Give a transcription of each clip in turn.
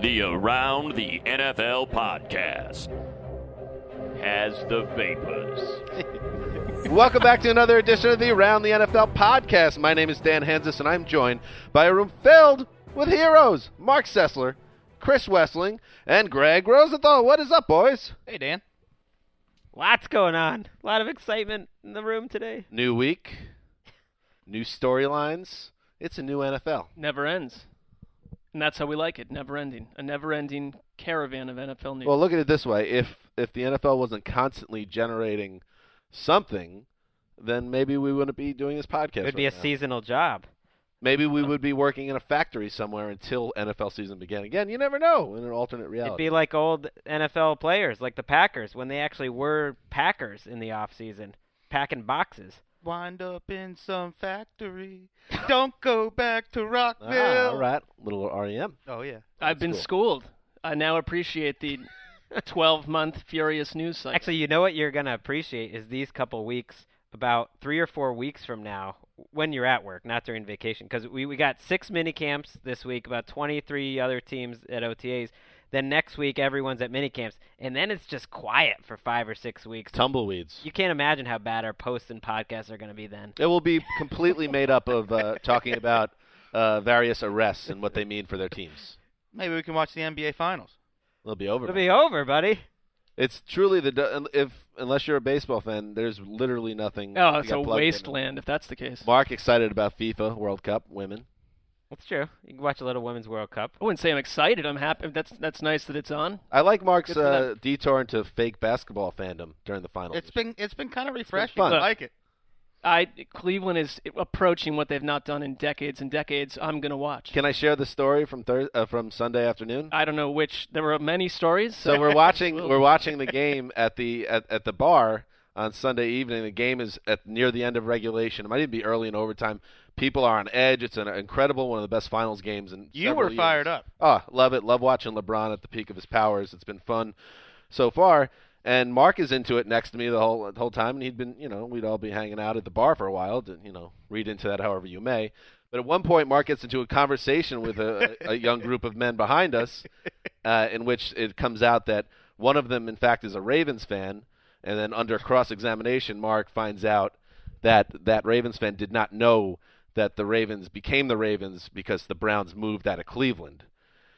The Around the NFL podcast has the vapors. Welcome back to another edition of the Around the NFL podcast. My name is Dan Hanzus, and I'm joined by a room filled with heroes Mark Sessler, Chris Wesseling, and Gregg Rosenthal. What is up, boys? Hey, Dan. Lots going on. A lot of excitement in the room today. New week, new storylines. It's a new NFL. Never ends. And that's how we like it, never ending. A never ending caravan of NFL news. Well, look at it this way: if if the NFL wasn't constantly generating something, then maybe we wouldn't be doing this podcast. It would be a now. seasonal job. Maybe we would be working in a factory somewhere until NFL season began. Again, you never know in an alternate reality. It'd be like old NFL players, like the Packers, when they actually were Packers in the off season, packing boxes. Wind up in some factory. Don't go back to Rockville. ah, all right, little REM. Oh yeah. I've been cool. schooled. I now appreciate the 12 month furious news cycle. Actually, you know what you're gonna appreciate is these couple weeks, about three or four weeks from now, when you're at work, not during vacation, because we we got six mini camps this week, about 23 other teams at OTAs. Then next week, everyone's at mini camps, and then it's just quiet for five or six weeks. Tumbleweeds. You can't imagine how bad our posts and podcasts are going to be then. It will be completely made up of uh, talking about uh, various arrests and what they mean for their teams. Maybe we can watch the NBA Finals. It'll be over. It'll by be over, buddy. It's truly the if unless you're a baseball fan, there's literally nothing. oh, it's a plugged in. wasteland if that's the case. Mark excited about FIFA World Cup women. That's true. You can watch a little Women's World Cup. I wouldn't say I'm excited. I'm happy. That's that's nice that it's on. I like Mark's uh, detour into fake basketball fandom during the finals. It's been it's been kind of refreshing. I like it. I Cleveland is approaching what they've not done in decades and decades. I'm gonna watch. Can I share the story from Thurs uh, from Sunday afternoon? I don't know which. There were many stories. So we're watching we're watching the game at the at, at the bar on Sunday evening. The game is at near the end of regulation. It might even be early in overtime. People are on edge. It's an incredible one of the best finals games And You were fired years. up. Oh, love it. Love watching LeBron at the peak of his powers. It's been fun so far. And Mark is into it next to me the whole the whole time, and he'd been, you know, we'd all be hanging out at the bar for a while. To, you know, read into that however you may. But at one point, Mark gets into a conversation with a, a young group of men behind us, uh, in which it comes out that one of them, in fact, is a Ravens fan. And then under cross examination, Mark finds out that that Ravens fan did not know that the Ravens became the Ravens because the Browns moved out of Cleveland.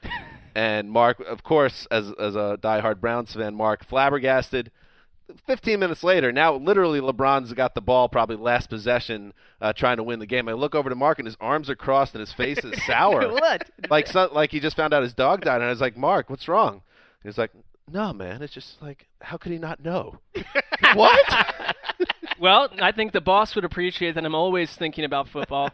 and Mark, of course, as as a diehard Browns fan, Mark flabbergasted. 15 minutes later, now literally LeBron's got the ball, probably last possession, uh, trying to win the game. I look over to Mark, and his arms are crossed, and his face is sour, what? like so, like he just found out his dog died. And I was like, Mark, what's wrong? He's like, No, man, it's just like, how could he not know? what? Well, I think the boss would appreciate that I'm always thinking about football.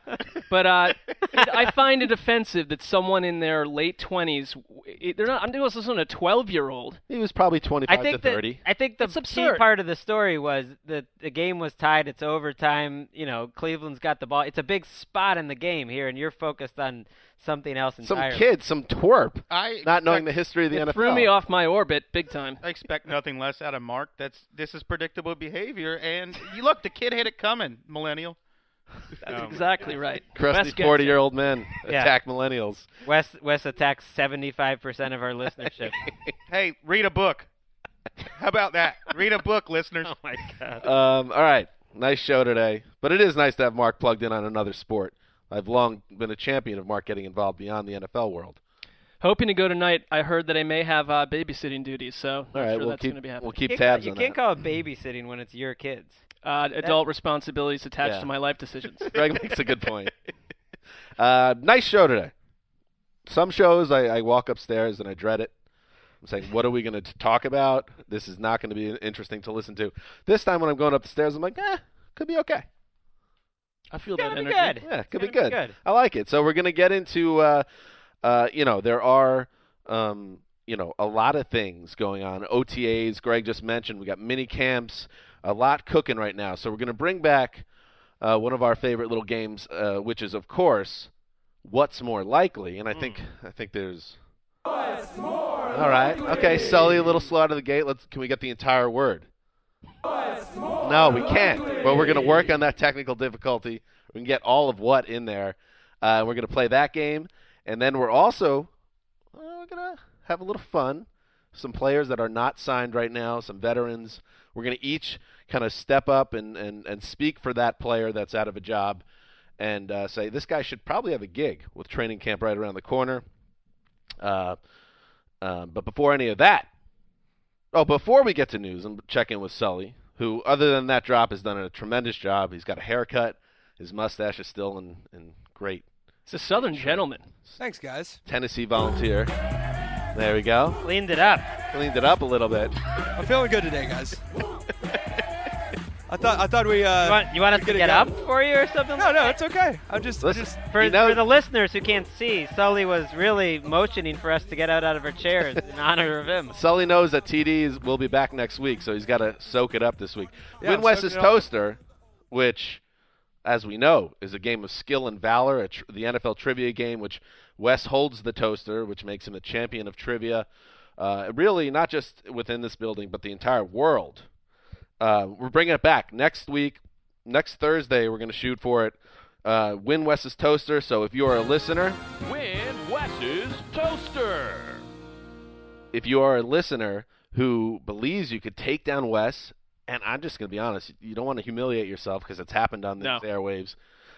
but uh, it, I find it offensive that someone in their late 20s, it, they're not, I'm doing this on a 12 year old. He was probably 25 I think to that, 30. I think the It's key absurd. part of the story was that the game was tied. It's overtime. You know, Cleveland's got the ball. It's a big spot in the game here, and you're focused on something else entirely. Some entirely. kid, some twerp, I not knowing the history of the It NFL. threw me off my orbit big time. I expect nothing less out of Mark. That's this is predictable behavior, and you look, the kid had it coming, millennial. That's Um, exactly right. Crusty Wes gets it. forty-year-old men Yeah. attack millennials. Wes Wes attacks seventy five percent of our listenership. Hey, read a book. How about that? Read a book, listeners. oh my god. Um, all right, nice show today, but it is nice to have Mark plugged in on another sport. I've long been a champion of Mark getting involved beyond the NFL world. Hoping to go tonight. I heard that I may have uh, babysitting duties, so All I'm right, sure we'll that's keep going to be happening. we'll keep tabs can't, on you can't call it babysitting when it's your kids. uh, adult responsibilities attached Yeah. to my life decisions. Greg makes a good point. Uh, nice show today. Some shows I, I walk upstairs and I dread it. I'm saying, what are we going to talk about? This is not going to be interesting to listen to. This time when I'm going up the stairs, I'm like, eh, could be okay. I feel Gotta that be energy. good. Yeah, could be good. be good. I like it. So we're gonna get into, uh, uh, you know, there are, um, you know, a lot of things going on. OTAs. Greg just mentioned we got mini camps. A lot cooking right now. So we're gonna bring back uh, one of our favorite little games, uh, which is of course, what's more likely. And I think I think there's. What's more? All right. Okay, Sully, a little slow out of the gate. Let's. Can we get the entire word? No, we can't. But we're going to work on that technical difficulty. We can get all of what in there. Uh, we're going to play that game, and then we're also uh, we're going to have a little fun. Some players that are not signed right now, some veterans. We're going to each kind of step up and, and, and speak for that player that's out of a job, and uh, say this guy should probably have a gig with training camp right around the corner. Uh, uh, but before any of that, Oh, before we get to news, I'm checking with Sully, who, other than that drop, has done a tremendous job. He's got a haircut. His mustache is still in, in great It's a Southern gentleman. Thanks, guys. Tennessee volunteer. There we go. Cleaned it up. Cleaned it up a little bit. I'm feeling good today, guys. I thought I thought we. Uh, You want, you want us to get it get up for you or something? No, no, it's okay. I'm just, Listen, just. For, You know- for the listeners who can't see, Sully was really motioning for us to get out, out of our chairs in honor of him. Sully knows that TDs will be back next week, so he's got to soak it up this week. Yeah, Win I'm West's soaking it up. Toaster, which, as we know, is a game of skill and valor, a tr- the NFL trivia game, which Wes holds the toaster, which makes him the champion of trivia. Uh, really, not just within this building, but the entire world. Uh, we're bringing it back next week. Next Thursday, we're going to shoot for it. Uh, Win Wes's Toaster. So if you are a listener, Win Wes's Toaster. if you are a listener who believes you could take down Wes, and I'm just going to be honest, you don't want to humiliate yourself because it's happened on these No. airwaves.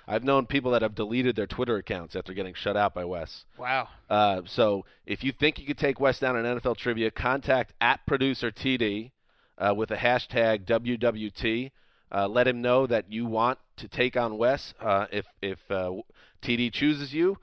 I've known people that have deleted their Twitter accounts after getting shut out by Wes. Wow. Uh, so if you think you could take Wes down in NFL trivia, contact at producer TD uh, with a hashtag WWT. Uh, let him know that you want to take on Wes. Uh, if if uh, TD chooses you,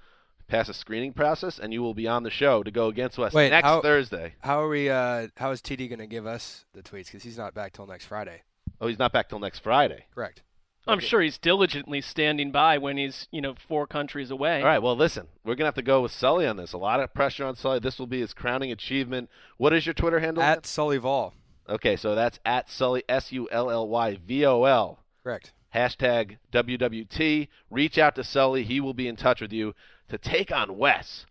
pass a screening process, and you will be on the show to go against Wes Wait, next how- Thursday. How are we? Uh, how is TD going to give us the tweets? Because he's not back till next Friday. Oh, he's not back till next Friday. Correct. I'm sure he's diligently standing by when he's, you know, four countries away. All right. Well, listen, we're gonna have to go with Sully on this. A lot of pressure on Sully. This will be his crowning achievement. What is your Twitter handle? At Sully Vol. okay, so that's at Sully S U L L Y V O L. Correct. Hashtag WWT. Reach out to Sully. He will be in touch with you to take on Wes,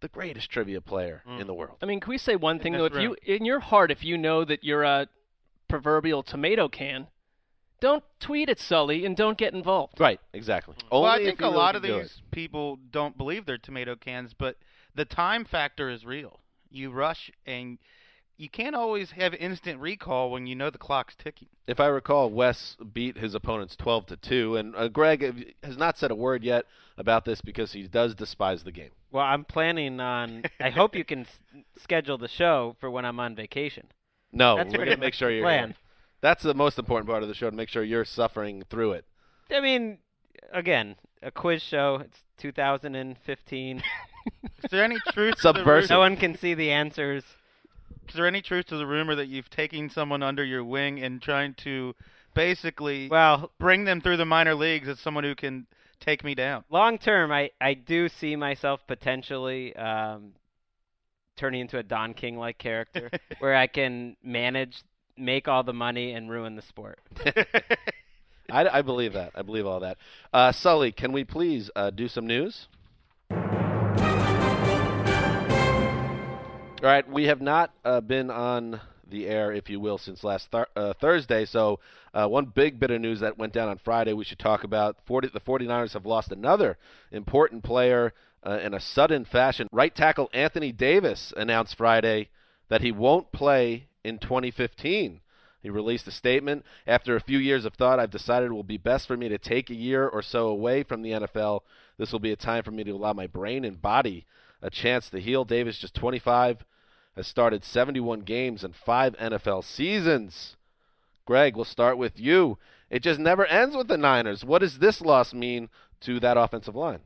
the greatest trivia player mm. in the world. I mean, can we say one thing this though? If room. you, in your heart, if you know that you're a proverbial tomato can, don't tweet at Sully and don't get involved. Right. Exactly. well, I think a lot of these it. people don't believe they're tomato cans, but the time factor is real. You rush and you can't always have instant recall when you know the clock's ticking. If I recall, Wes beat his opponents 12 to 2 and uh, Greg has not said a word yet about this because he does despise the game. Well, I'm planning on. I hope you can s- schedule the show for when I'm on vacation. No, That's we're going to make sure you're plan. here. That's the most important part of the show to make sure you're suffering through it. I mean, again, a quiz show. It's 2015. Is there any truth? to the Subversive. no one can see the answers. Is there any truth to the rumor that you've taken someone under your wing and trying to basically Well, bring them through the minor leagues as someone who can take me down? long term, I I do see myself potentially um, turning into a Don King like character, where I can manage, make all the money, and ruin the sport. I, I believe that. I believe all that. Uh, Sully, can we please uh, do some news? All right, we have not uh, been on the air, if you will, since last th- uh, Thursday. So, uh, one big bit of news that went down on Friday we should talk about. 40, the 49ers have lost another important player uh, in a sudden fashion. Right tackle Anthony Davis announced Friday that he won't play in 2015. He released a statement. After a few years of thought, I've decided it will be best for me to take a year or so away from the NFL. This will be a time for me to allow my brain and body a chance to heal. Davis, just 25, has started 71 games and five NFL seasons. Greg, we'll start with you. It just never ends with the Niners. What does this loss mean to that offensive line?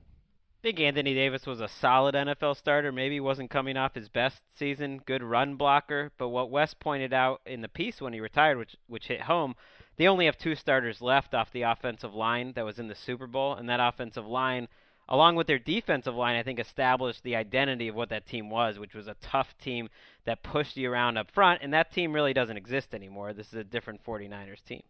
I think Anthony Davis was a solid NFL starter. Maybe wasn't coming off his best season, good run blocker. But what Wes pointed out in the piece when he retired, which which hit home, they only have two starters left off the offensive line that was in the Super Bowl, and that offensive line, along with their defensive line, I think established the identity of what that team was, which was a tough team that pushed you around up front, and that team really doesn't exist anymore. This is a different 49ers team.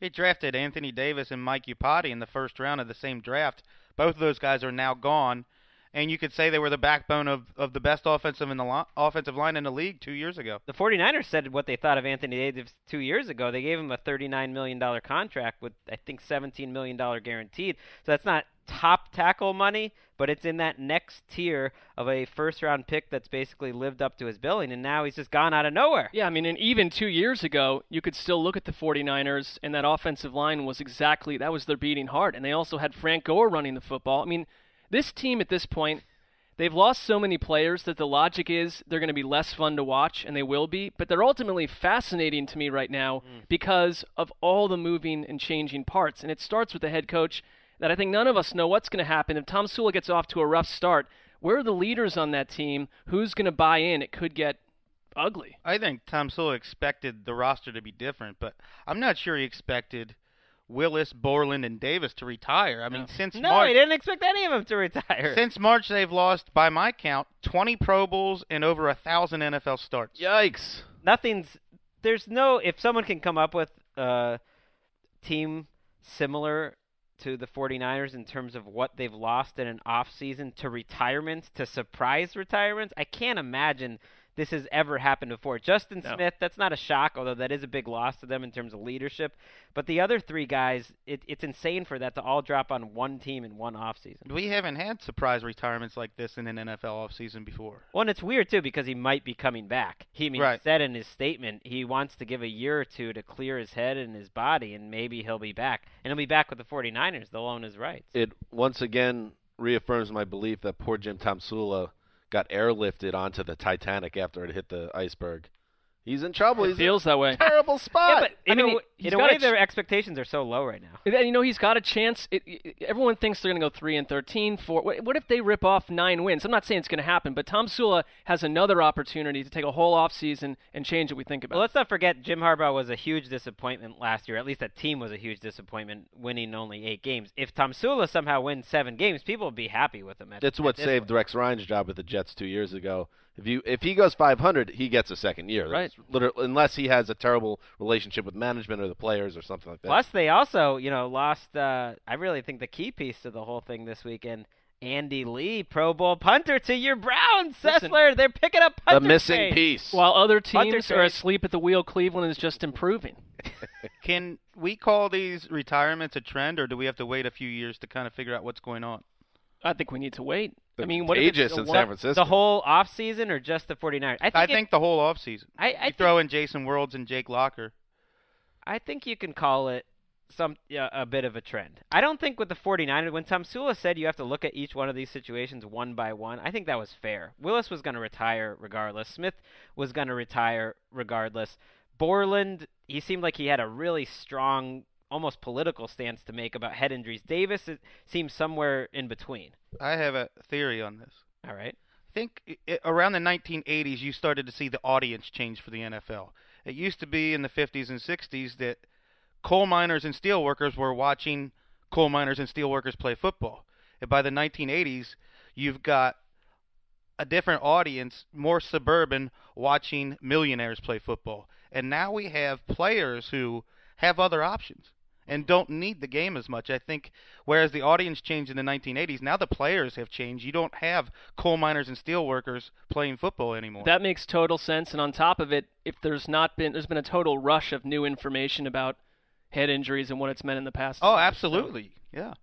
They drafted Anthony Davis and Mike Iupati in the first round of the same draft. Both of those guys are now gone, and you could say they were the backbone of, of the best offensive in the lo- offensive line in the league two years ago. The 49ers said what they thought of Anthony Davis two years ago. They gave him a $39 million contract with, I think, $17 million guaranteed. So that's not top tackle money, but it's in that next tier of a first round pick that's basically lived up to his billing, and now he's just gone out of nowhere. Yeah, I mean, and even two years ago, you could still look at the 49ers, and that offensive line was exactly that was their beating heart. And they also had Frank Gore running the football. I mean, this team at this point, they've lost so many players that the logic is they're going to be less fun to watch, and they will be. But they're ultimately fascinating to me right now hmm. because of all the moving and changing parts. And it starts with the head coach that I think none of us know what's going to happen if Tomsula gets off to a rough start. Where are the leaders on that team? Who's going to buy in? It could get ugly. I think Tomsula expected the roster to be different, but I'm not sure he expected Willis, Borland, and Davis to retire. I mean, since No, March, he didn't expect any of them to retire. since March they've lost, by my count, 20 Pro Bowls and over a thousand NFL starts. Yikes. Nothing's there's no if someone can come up with a team similar to the 49ers in terms of what they've lost in an off season to retirement to surprise retirements, I can't imagine this has ever happened before. Justin No. Smith, that's not a shock, although that is a big loss to them in terms of leadership. But the other three guys, it, it's insane for that to all drop on one team in one offseason. We haven't had surprise retirements like this in an NFL offseason before. Well, and it's weird too because he might be coming back. He I mean, Right. said in his statement he wants to give a year or two to clear his head and his body, and maybe he'll be back. And he'll be back with the 49ers. They'll own his rights. It once again reaffirms my belief that poor Jim Tomsula got airlifted onto the Titanic after it hit the iceberg. He's in trouble. It He's feels that way. terrible spot. yeah, but I in, mean, a, he- in a way, ch- their expectations are so low right now. And you know he's got a chance. It, it- everyone thinks they're going to go three and 13. Four. What, what if they rip off nine wins? I'm not saying it's going to happen, but Tomsula has another opportunity to take a whole off season and change what we think about. Well, let's not forget Jim Harbaugh was a huge disappointment last year. At least that team was a huge disappointment, winning only eight games. If Tomsula somehow wins seven games, people will be happy with him. At, That's what this saved point. Rex Ryan's job with the Jets two years ago. If you if he goes 500, he gets a second year. Right. That's unless he has a terrible relationship with management or the players or something like that. Plus, they also, you know, lost. Uh, I really think the key piece to the whole thing this weekend. Andy Lee, Pro Bowl punter to your Browns. Listen, Sessler, they're picking up punter the missing trade. piece. While other teams are asleep at the wheel, Cleveland is just improving. Can we call these retirements a trend, or do we have to wait a few years to kind of figure out what's going on? I think we need to wait. I mean, what if it's contagious a in San Francisco. The whole off season or just the 49ers? I think, I it- think the whole offseason. I, I You think, throw in Jason Worilds and Jake Locker. I think you can call it some yeah, a bit of a trend. I don't think with the 49ers when Tomsula said you have to look at each one of these situations one by one, I think that was fair. Willis was going to retire regardless. Smith was going to retire regardless. Borland, he seemed like he had a really strong almost political stance to make about head injuries. Davis it seems somewhere in between. I have a theory on this. All right. I think i i around the 1980s, you started to see the audience change for the NFL. It used to be in the 50s and 60s that coal miners and steel workers were watching coal miners and steel workers play football. And by the 1980s, you've got a different audience, more suburban, watching millionaires play football. And now we have players who have other options. And don't need the game as much. I think whereas the audience changed in the 1980s, now the players have changed. You don't have coal miners and steel workers playing football anymore. That makes total sense. And on top of it, if there's not been, there's been a total rush of new information about head injuries and what it's meant in the past. oh, absolutely. Yeah.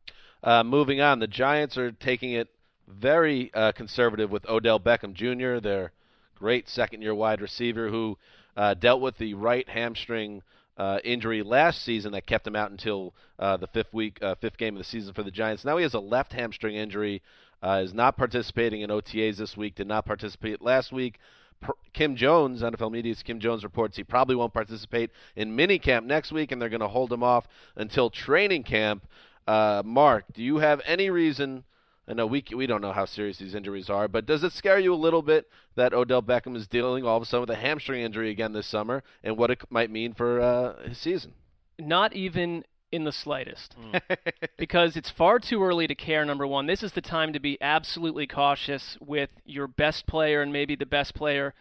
Uh, moving on, the Giants are taking it very uh, conservative with Odell Beckham Jr., their great second-year wide receiver who uh, dealt with the right hamstring uh, injury last season that kept him out until uh, the fifth week, uh, fifth game of the season for the Giants. Now he has a left hamstring injury. Uh, is not participating in OTAs this week. Did not participate last week. Per- Kim Jones, NFL Media's Kim Jones reports he probably won't participate in minicamp next week, and they're going to hold him off until training camp. Uh, Mark, do you have any reason? I know we we don't know how serious these injuries are, but does it scare you a little bit that Odell Beckham is dealing all of a sudden with a hamstring injury again this summer, and what it might mean for uh, his season? Not even in the slightest. because it's far too early to care, number one. This is the time to be absolutely cautious with your best player and maybe the best player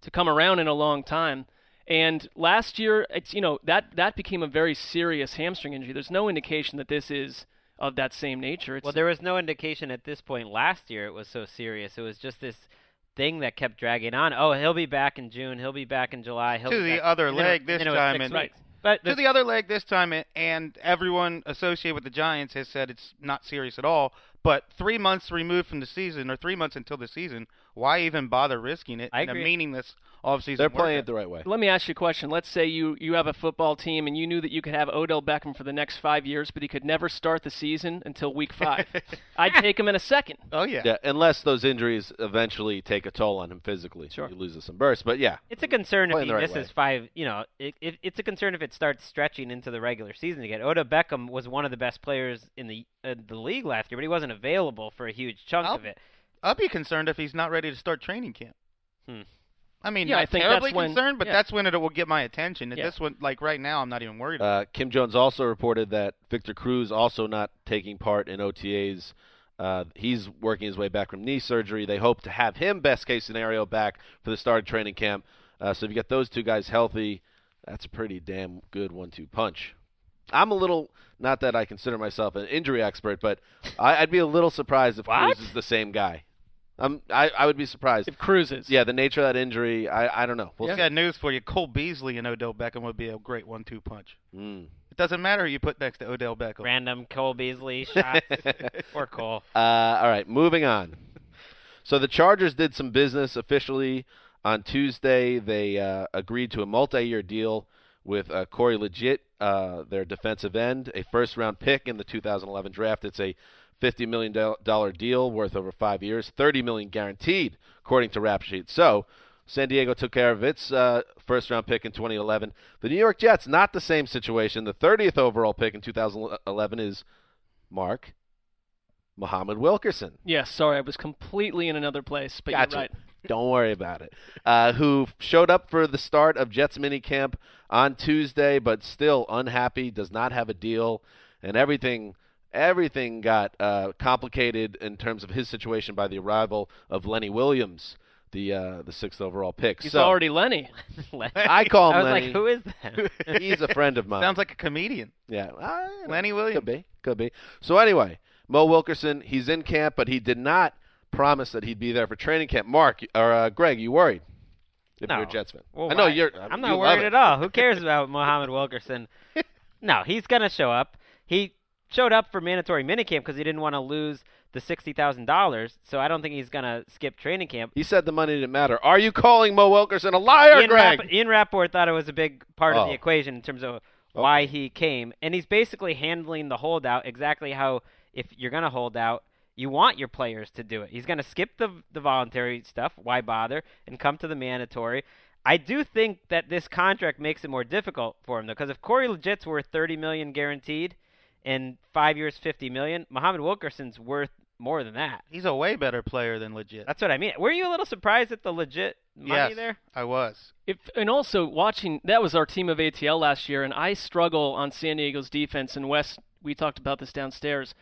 to come around in a long time. And last year, it's you know that that became a very serious hamstring injury. There's no indication that this is of that same nature. It's, Well, there was no indication at this point last year it was so serious. It was just this thing that kept dragging on. Oh, he'll be back in June. He'll be back in July. He'll To be the back- other and then leg this and time six and- weeks. But to the other leg this time, and everyone associated with the Giants has said it's not serious at all. But three months removed from the season, or three months until the season, why even bother risking it I in a agree. meaningless offseason? They're playing workout? it the right way. Let me ask you a question. Let's say you, you have a football team and you knew that you could have Odell Beckham for the next five years, but he could never start the season until week five. I'd take him in a second. Oh yeah. Yeah, unless those injuries eventually take a toll on him physically. Sure. He loses some bursts, but yeah, It's a concern if he right misses way. five. You know, it, it, it's a concern if it starts stretching into the regular season again. Oda Beckham was one of the best players in the uh, the league last year, but he wasn't available for a huge chunk I'll- of it. I'll be concerned if he's not ready to start training camp. Hmm. I mean, Yeah, not I think terribly that's when- concerned, but yeah. that's when it will get my attention. At Yeah. this one, like right now, I'm not even worried. Uh, Kim Jones also reported that Victor Cruz also not taking part in OTAs. Uh, he's working his way back from knee surgery. They hope to have him, best case scenario, back for the start of training camp. Uh, so if you get those two guys healthy, that's a pretty damn good one-two punch. I'm a little not that I consider myself an injury expert, but I, I'd be a little surprised if What? Cruz is the same guy. I'm, I, I would be surprised. If Cruz is. yeah, the nature of that injury, I, I don't know. We'll I've got news for you. Cole Beasley and Odell Beckham would be a great one-two punch. see. Mm. It doesn't matter who you put next to Odell Beckham. Random Cole Beasley shots or Cole. Uh, all right, moving on. So the Chargers did some business officially on Tuesday. They uh, agreed to a multi-year deal with uh, Corey Liuget, uh, their defensive end, a first-round pick in the 2011 draft. It's a $50 million deal worth over five years, 30 million guaranteed, according to Rap Sheet. So San Diego took care of its uh, first-round pick in 2011. The New York Jets, not the same situation. The 30th overall pick in 2011 is Mark Muhammad Wilkerson. Yes, sorry, I was completely in another place, but Gotcha. you're right. Don't worry about it. Uh, who showed up for the start of Jets minicamp on Tuesday, but still unhappy, does not have a deal, and everything. Everything got uh, complicated in terms of his situation by the arrival of Lenny Williams, the uh, the sixth overall pick. He's so already Lenny. I call him I was Lenny. like, who is that? He's a friend of mine. Sounds like a comedian. Yeah, uh, Lenny Williams. Could be, could be. So anyway, Mo Wilkerson, he's in camp, but he did not promise that he'd be there for training camp. Mark or uh, Greg, you worried? If No. you're a Jets fan, Well, I know you're. I'm you not worried at all. Who cares about Muhammad Wilkerson? no, he's gonna show up. He showed up for mandatory minicamp because he didn't want to lose the sixty thousand dollars. So I don't think he's gonna skip training camp. He said the money didn't matter. Are you calling Mo Wilkerson a liar, Ian, Greg? Rapp- Ian Rapoport thought it was a big part of Oh. the equation in terms of why he came, and he's basically handling the holdout exactly how if you're gonna hold out. You want your players to do it. He's going to skip the the voluntary stuff. Why bother? And come to the mandatory. I do think that this contract makes it more difficult for him though, because if Corey Liuget's worth 30 million guaranteed, and five years 50 million, Muhammad Wilkerson's worth more than that. He's a way better player than Liuget. That's what I mean. Were you a little surprised at the Liuget money yes, there? I was. If and also watching that was our team of ATL last year, and I struggle on San Diego's defense. And Wes, we talked about this downstairs.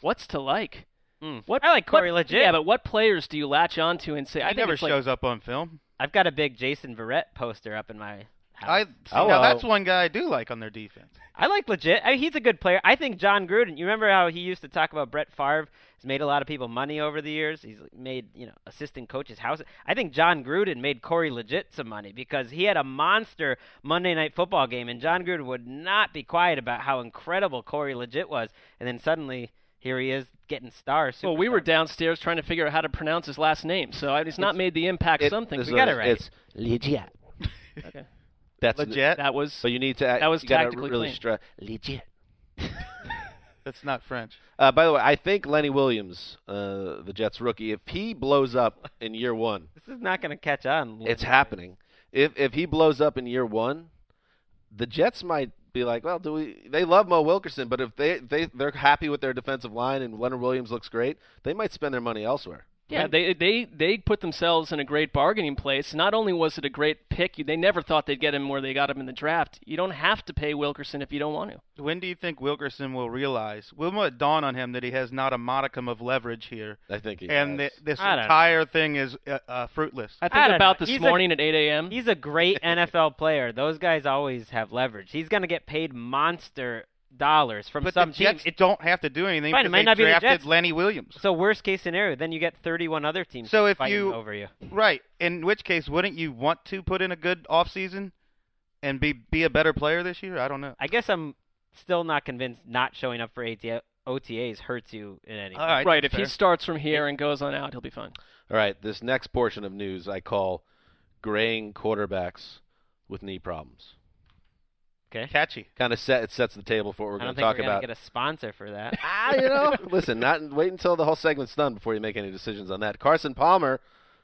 What's to like? Mm. What I like Corey what- Liuget. Yeah, but what players do you latch onto and say? He I think never it's like- shows up on film. I've got a big Jason Verrett poster up in my I see, Oh, now that's one guy I do like on their defense. I like Liuget. I mean, he's a good player. I think Jon Gruden. You remember how he used to talk about Brett Favre? He's made a lot of people money over the years. He's made you know assistant coaches house. I think Jon Gruden made Corey Liuget some money because he had a monster Monday Night Football game, and Jon Gruden would not be quiet about how incredible Corey Liuget was. And then suddenly here he is getting stars. Well, we were downstairs trying to figure out how to pronounce his last name, so he's not made the impact It- something. We is- got it right. It's legit. Okay. That's Legit. That was But you need to. That was tactically really clean. stress legit. That's not French. Uh, by the way, I think Lenny Williams, uh, the Jets rookie, if he blows up in year one, This is not going to catch on. it's happening. If if he blows up in year one, the Jets might be like, well, do we? They love Mo Wilkerson, but if they they they're happy with their defensive line and Leonard Williams looks great, they might spend their money elsewhere. Yeah, they they they put themselves in a great bargaining place. Not only was it a great pick, they never thought they'd get him where they got him in the draft. You don't have to pay Wilkerson if you don't want to. When do you think Wilkerson will realize? Will it dawn on him that he has not a modicum of leverage here, I think he and has. that this I don't entire thing is uh, uh, fruitless? I I think don't about know. this He's a- morning at 8 a.m. He's a great NFL player. Those guys always have leverage. He's going to get paid monster dollars from But some the Jets team. It, don't have to do anything Fine, it because might they not be the drafted Jets. Lenny Williams. so worst case scenario, then you get 31 other teams So if fighting you- over you. Right. In which case, wouldn't you want to put in a good off season and be be a better player this year? I don't know. I guess I'm still not convinced not showing up for AT- OTAs hurts you in any. All right. right, if fair. he starts from here and goes on out, he'll be fine. All right, this next portion of news I call graying quarterbacks with knee problems. Okay. catchy. Kind of set it sets the table for what we're going to talk we're about. get a sponsor for that. ah, you know, listen, not wait until the whole segment's done before you make any decisions on that. Carson Palmer,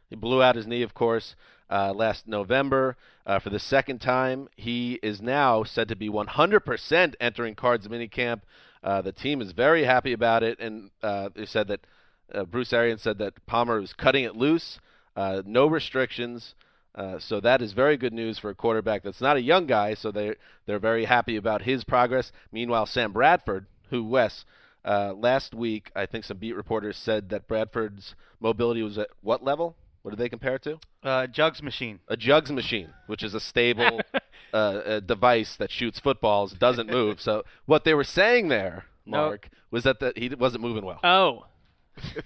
he blew out his knee, of course, uh, last November uh, for the second time. He is now said to be 100% entering Cards minicamp. Uh, the team is very happy about it, and uh, they said that uh, Bruce Arians said that Palmer was cutting it loose, uh, no restrictions. Uh, so that is very good news for a quarterback that's not a young guy. So they they're very happy about his progress. Meanwhile, Sam Bradford, who Wes uh, last week, I think some beat reporters said that Bradford's mobility was at what level? What did they compare it to? Uh, jugs machine. A jugs machine, which is a stable uh, uh device that shoots footballs, doesn't move. So what they were saying there. Mark, was that the, he wasn't moving well. Oh,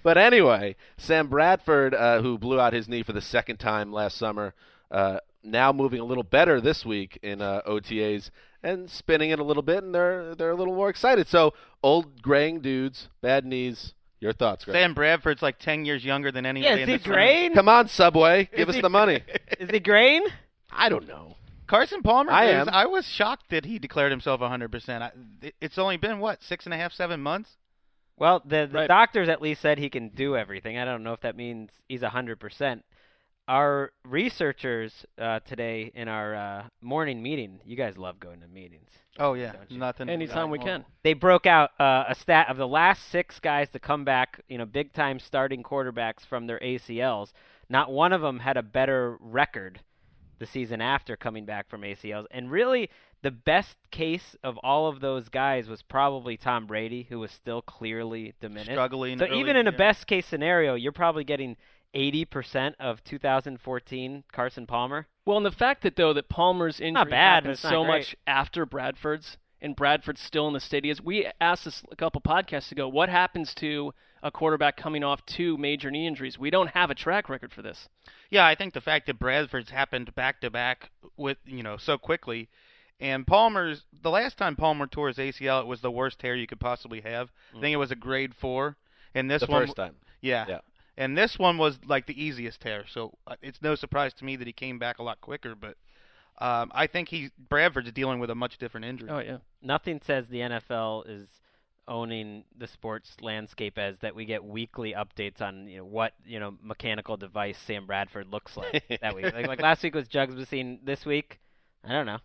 But anyway, Sam Bradford, uh, who blew out his knee for the second time last summer, uh, now moving a little better this week in uh, OTAs and spinning it a little bit, and they're they're a little more excited. So old graying dudes, bad knees. Your thoughts, Greg? Sam Bradford's like ten years younger than anybody. yeah, in is he this grain? Come on, Subway, give us he- the money. Is he grain? I don't know. Carson Palmer. I is- am. I was shocked that he declared himself 100. percent It's only been what six and a half, seven months. Well, the the Right. doctors at least said he can do everything. I don't know if that means he's hundred percent. Our researchers uh, today in our uh, morning meeting, you guys love going to meetings. Oh yeah, Don't nothing. anytime we can. They broke out uh, a stat of the last six guys to come back, you know, big time starting quarterbacks from their ACLs. Not one of them had a better record the season after coming back from ACLs. And really, the best case of all of those guys was probably Tom Brady, who was still clearly diminished. Struggling So early, even in a best case scenario, you're probably getting 80% of 2014 Carson Palmer. Well, and the fact that though that Palmer's injury bad, but happened it's not so great. much after Bradford's, and Bradford's still in the state he is. We asked this a couple podcasts ago. What happens to a quarterback coming off two major knee injuries? We don't have a track record for this. Yeah, I think the fact that Bradford's happened back to back with you know so quickly, and Palmer's the last time Palmer tore his ACL, it was the worst tear you could possibly have. I think it was a grade four, and this the one, first time. yeah, Yeah. and this one was like the easiest tear. So uh, it's no surprise to me that he came back a lot quicker. But um, I think he Bradford's dealing with a much different injury. Oh yeah. nothing says the NFL is owning the sports landscape as that we get weekly updates on you know what you know mechanical device Sam Bradford looks like that week. Like, like last week was Jugs Machine. This week, I don't know.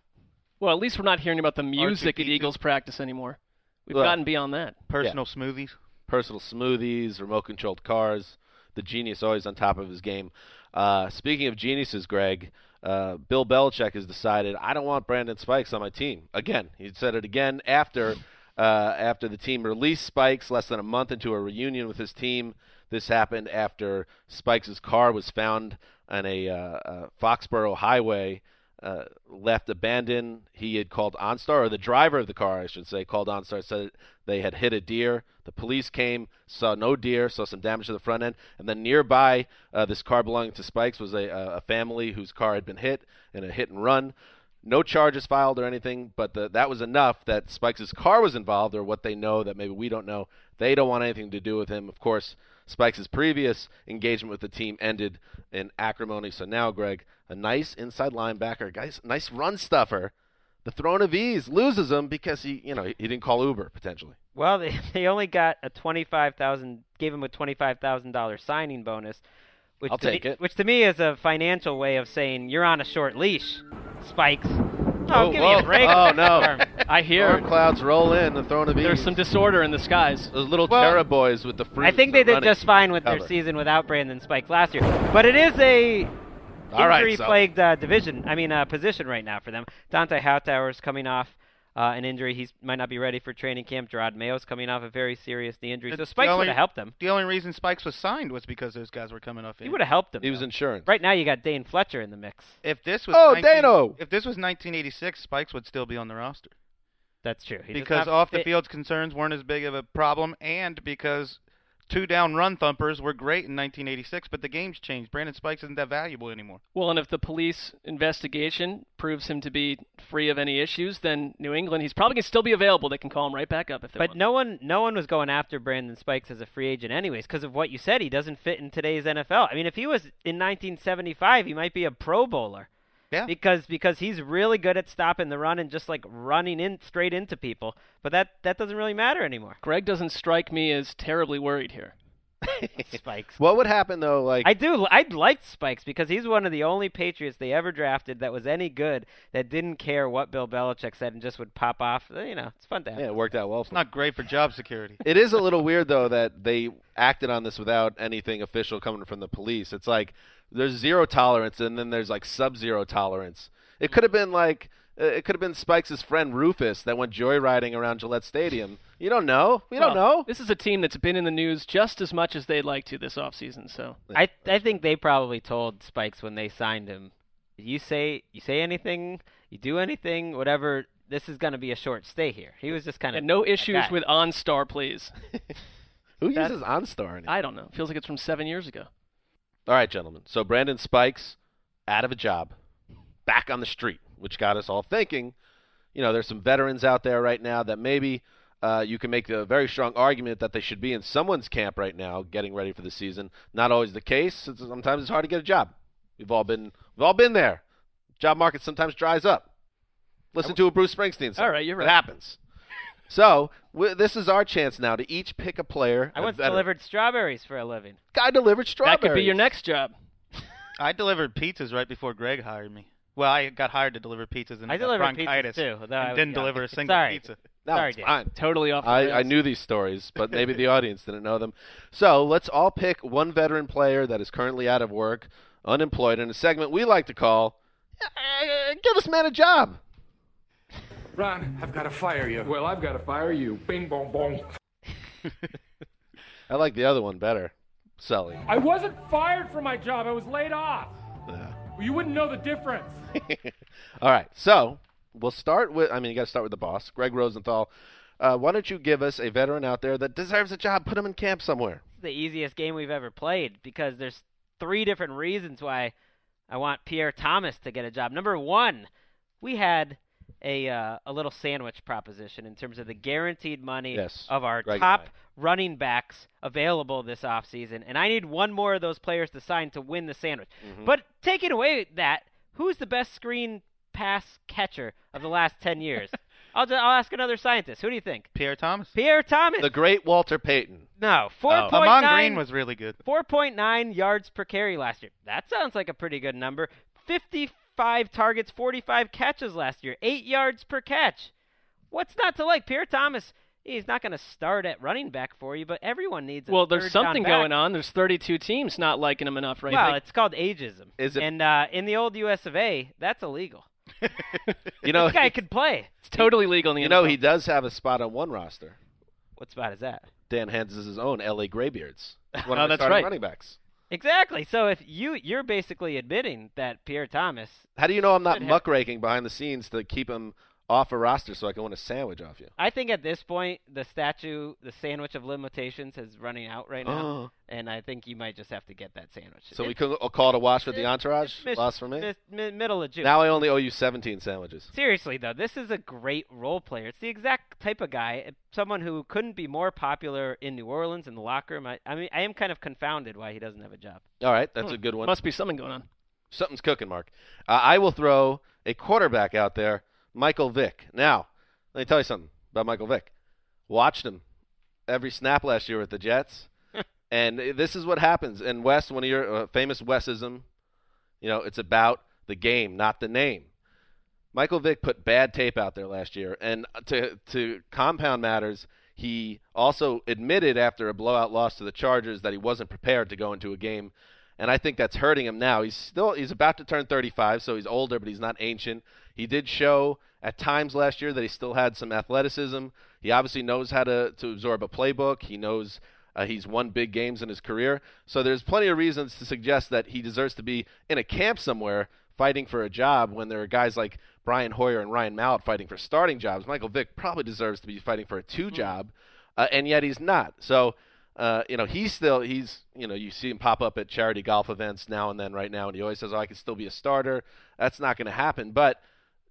Well, at least we're not hearing about the music at R2D2. Eagles practice anymore. We've Well- gotten beyond that. Personal smoothies. personal smoothies, remote controlled cars. The genius always on top of his game. Uh, speaking of geniuses, Greg, uh, Bill Belichick has decided I don't want Brandon Spikes on my team again. He said it again after uh, after the team released Spikes less than a month into a reunion with his team. This happened after Spikes' car was found on a, uh, uh Foxborough highway uh, left abandoned. He had called OnStar, or the driver of the car, I should say, called OnStar, said they had hit a deer. The police came, saw no deer, saw some damage to the front end, and then nearby, uh, this car belonging to Spikes was a, a family whose car had been hit in a hit and run. No charges filed or anything, but the, that was enough that Spikes' car was involved, or what they know that maybe we don't know. They don't want anything to do with him. Of course, Spikes' previous engagement with the team ended in acrimony. So now, Greg, a nice inside linebacker, guys, nice run stuffer. The throne of ease loses him because he, you know, he didn't call Uber potentially. Well, they, they only got a twenty-five thousand, gave him a twenty-five thousand dollar signing bonus, which I'll to take me, it. Which to me is a financial way of saying you're on a short leash, Spikes. Oh, oh give me a break. Oh, no. I hear Storm clouds roll in. The throne of ease. there's some disorder in the skies. those little Well, cherub boys with the fruit. I think they did just fine with their season without Brandon Spikes last year, but it is a All right, so- injury-plagued uh, division. I mean, uh, position right now for them. Dont'a Hightower's coming off uh, an injury. He might not be ready for training camp. Jerod Mayo's coming off a very serious knee injury. So It's the Spikes only- would have helped them. The only reason Spikes was signed was because those guys were coming off. He would have helped them. He was insurance. Right now, you got Dane Fletcher in the mix. If this was Oh, 19 Dano! If this was 1986, Spikes would still be on the roster That's true. He because not off the fit- field concerns weren't as big of a problem, and because two down run thumpers were great in 1986. But the game's changed. Brandon Spikes isn't that valuable anymore. Well, and if the police investigation proves him to be free of any issues, then New England, he's probably going to still be available. They can call him right back up if they But want. no one, no one was going after Brandon Spikes as a free agent, anyways, because of what you said. He doesn't fit in today's NFL. I mean, if he was in 1975, he might be a Pro Bowler. Yeah. Because because he's really good at stopping the run and just like running in straight into people. But that that doesn't really matter anymore. Greg doesn't strike me as terribly worried here. Spikes. What would happen though? Like I do. I liked Spikes because he's one of the only Patriots they ever drafted that was any good that didn't care what Bill Belichick said and just would pop off. Eh, you know, it's fun to have. yeah, it worked out well. For It's not great for job security. It is a little weird though that they acted on this without anything official coming from the police. It's like there's zero tolerance and then there's like sub-zero tolerance. It could have been like Uh, it could have been Spikes' friend Rufus that went joyriding around Gillette Stadium. You don't know. We don't know. This is a team that's been in the news just as much as they'd like to this offseason. So I I think they probably told Spikes when they signed him, you say you say anything, you do anything, whatever. This is going to be a short stay here. He was just kind of and no issues with OnStar, please. Who That- uses OnStar? anymore? I don't know. Feels like it's from seven years ago. All right, gentlemen. So Brandon Spikes out of a job, back on the street, which got us all thinking. You know, there's some veterans out there right now that maybe uh, you can make a very strong argument that they should be in someone's camp right now, getting ready for the season. Not always the case. Sometimes it's hard to get a job. We've all been we've all been there. Job market sometimes dries up. Listen to a Bruce Springsteen song. All right, you're right. It happens. So w- this is our chance now to each pick a player. I once veteran. delivered strawberries for a living. Guy delivered strawberries. That could be your next job. I delivered pizzas right before Greg hired me. Well, I got hired to deliver pizzas and I got delivered pizzas too, though I and was didn't young. deliver a single Sorry. pizza. No, Sorry, it's Dan. fine. Totally off. The I, I rails. knew these stories, but maybe the audience didn't know them. So let's all pick one veteran player that is currently out of work, unemployed, in a segment we like to call "Eh, "Give this man a job." Ron, I've got to fire you. Well, I've got to fire you. Bing, bong, bong. I like the other one better, Sully. I wasn't fired from my job. I was laid off. Yeah. Well, you wouldn't know the difference. all right, so we'll start with. I mean, you got to start with the boss, Gregg Rosenthal. Uh, why don't you give us a veteran out there that deserves a job? Put him in camp somewhere. It's the easiest game we've ever played because there's three different reasons why I want Pierre Thomas to get a job. Number one, we had a uh, a little sandwich proposition in terms of the guaranteed money Yes, of our Greg top I. running backs available this offseason. And I need one more of those players to sign to win the sandwich. Mm-hmm. But taking away that, who's the best screen pass catcher of the last 10 years? I'll, ju- I'll ask another scientist. Who do you think? Pierre Thomas. Pierre Thomas. The great Walter Payton. no, Oh. 4.9. Ahman Green was really good. 4.9 yards per carry last year. That sounds like a pretty good number. 55 targets, 45 catches last year. 8 yards per catch. What's not to like? Pierre Thomas, he's not going to start at running back for you, but everyone needs a Well, there's third down something back. going on. There's 32 teams not liking him enough right Well, now. it's called ageism. Is it- And uh, in the old US of A, that's illegal. You know, this guy could play. It's totally legal in the you know he does have a spot on one roster. What spot is that? Dan Hans is his own L.A. Graybeards. One Oh, of the that's starting right. running backs. Exactly. So if you you're basically admitting that Pierre Thomas. How do you know I'm not Should have- muckraking behind the scenes to keep him off a roster so I can win a sandwich off you? I think at this point the statue, the sandwich of limitations, is running out right now, Oh. and I think you might just have to get that sandwich. So we could I'll call it a wash with the entourage. mis- Lost for me. mis- mi- middle of June. Now I only owe you 17 sandwiches. Seriously though, this is a great role player. It's the exact type of guy, uh, someone who couldn't be more popular in New Orleans in the locker room. I, I mean, I am kind of confounded why he doesn't have a job. All right, that's Hmm. a good one. Must be something going on. Something's cooking, Mark. Uh, I will throw a quarterback out there, Michael Vick. Now, let me tell you something about Michael Vick. Watched him every snap last year with the Jets, and this is what happens. And Wes, one of your uh, famous Wesism, you know, it's about the game, not the name. Michael Vick put bad tape out there last year, and to to compound matters, he also admitted after a blowout loss to the Chargers that he wasn't prepared to go into a game, and I think that's hurting him now. He's still he's about to turn 35, so he's older, but he's not ancient. He did show at times last year that he still had some athleticism. He obviously knows how to to absorb a playbook. He knows uh, he's won big games in his career, so there's plenty of reasons to suggest that he deserves to be in a camp somewhere fighting for a job when there are guys like Brian Hoyer and Ryan Mallett fighting for starting jobs. Michael Vick probably deserves to be fighting for a two job, uh, and yet he's not. So, uh, you know, he's still he's you know you see him pop up at charity golf events now and then right now, and he always says, "Oh, I can still be a starter." That's not going to happen, but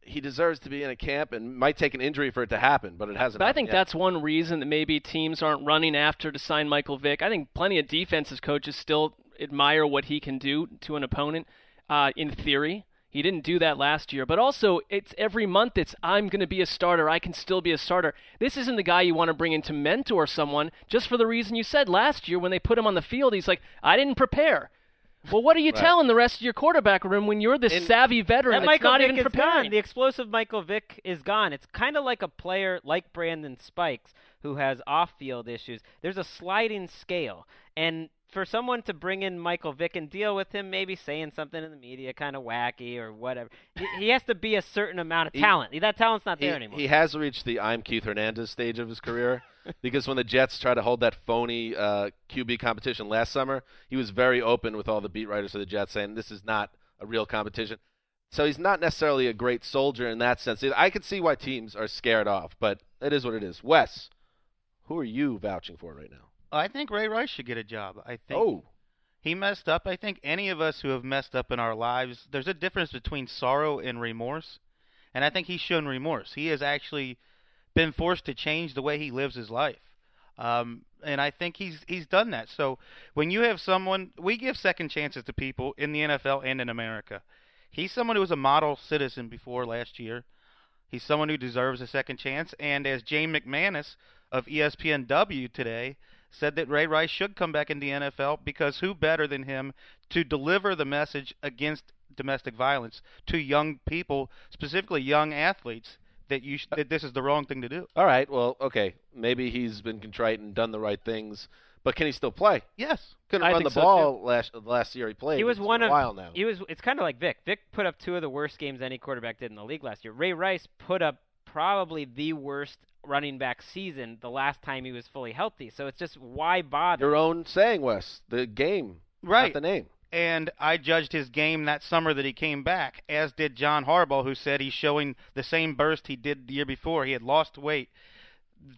he deserves to be in a camp and might take an injury for it to happen, but it hasn't. But I think yet. that's one reason that maybe teams aren't running after to sign Michael Vick. I think plenty of defensive coaches still admire what he can do to an opponent. Uh, in theory, he didn't do that last year, but also it's every month. It's I'm going to be a starter. I can still be a starter. This isn't the guy you want to bring in to mentor someone just for the reason you said last year when they put him on the field. He's like, I didn't prepare. Well, what are you Right. telling the rest of your quarterback room when you're this And- savvy veteran That that's Michael not Vick even is preparing? gone. The explosive Michael Vick is gone. It's kind of like a player like Brandon Spikes who has off-field issues. There's a sliding scale, and for someone to bring in Michael Vick and deal with him, maybe saying something in the media, kind of wacky or whatever, he, he has to be a certain amount of talent. He- talent. That talent's not he, there anymore. he has reached the I'm Keith Hernandez stage of his career because when the Jets tried to hold that phony uh, QB competition last summer, he was very open with all the beat writers of the Jets saying this is not a real competition. So he's not necessarily a great soldier in that sense. I could see why teams are scared off, but it is what it is. Wes, who are you vouching for right now? I think Ray Rice should get a job. I think Oh, he messed up. I think any of us who have messed up in our lives, there's a difference between sorrow and remorse. And I think he's shown remorse. He has actually been forced to change the way he lives his life. Um, and I think he's he's done that. So when you have someone, we give second chances to people in the NFL and in America. He's someone who was a model citizen before last year. He's someone who deserves a second chance. And as Jane McManus of ESPNW today said that Ray Rice should come back in the NFL because who better than him to deliver the message against domestic violence to young people, specifically young athletes, that you sh- uh, that this is the wrong thing to do. all right. Well, okay. Maybe he's been contrite and done the right things, but can he still play? Yes. Couldn't I run the so, ball last last year he played. he was It's one been of a while now. he was it's kind of like Vick. Vick put up two of the worst games any quarterback did in the league last year. Ray Rice put up probably the worst running back season the last time he was fully healthy. So it's just why bother? Your own saying, Wes. The game, Right. Not the name. And I judged his game that summer that he came back, as did John Harbaugh, who said he's showing the same burst he did the year before. He had lost weight.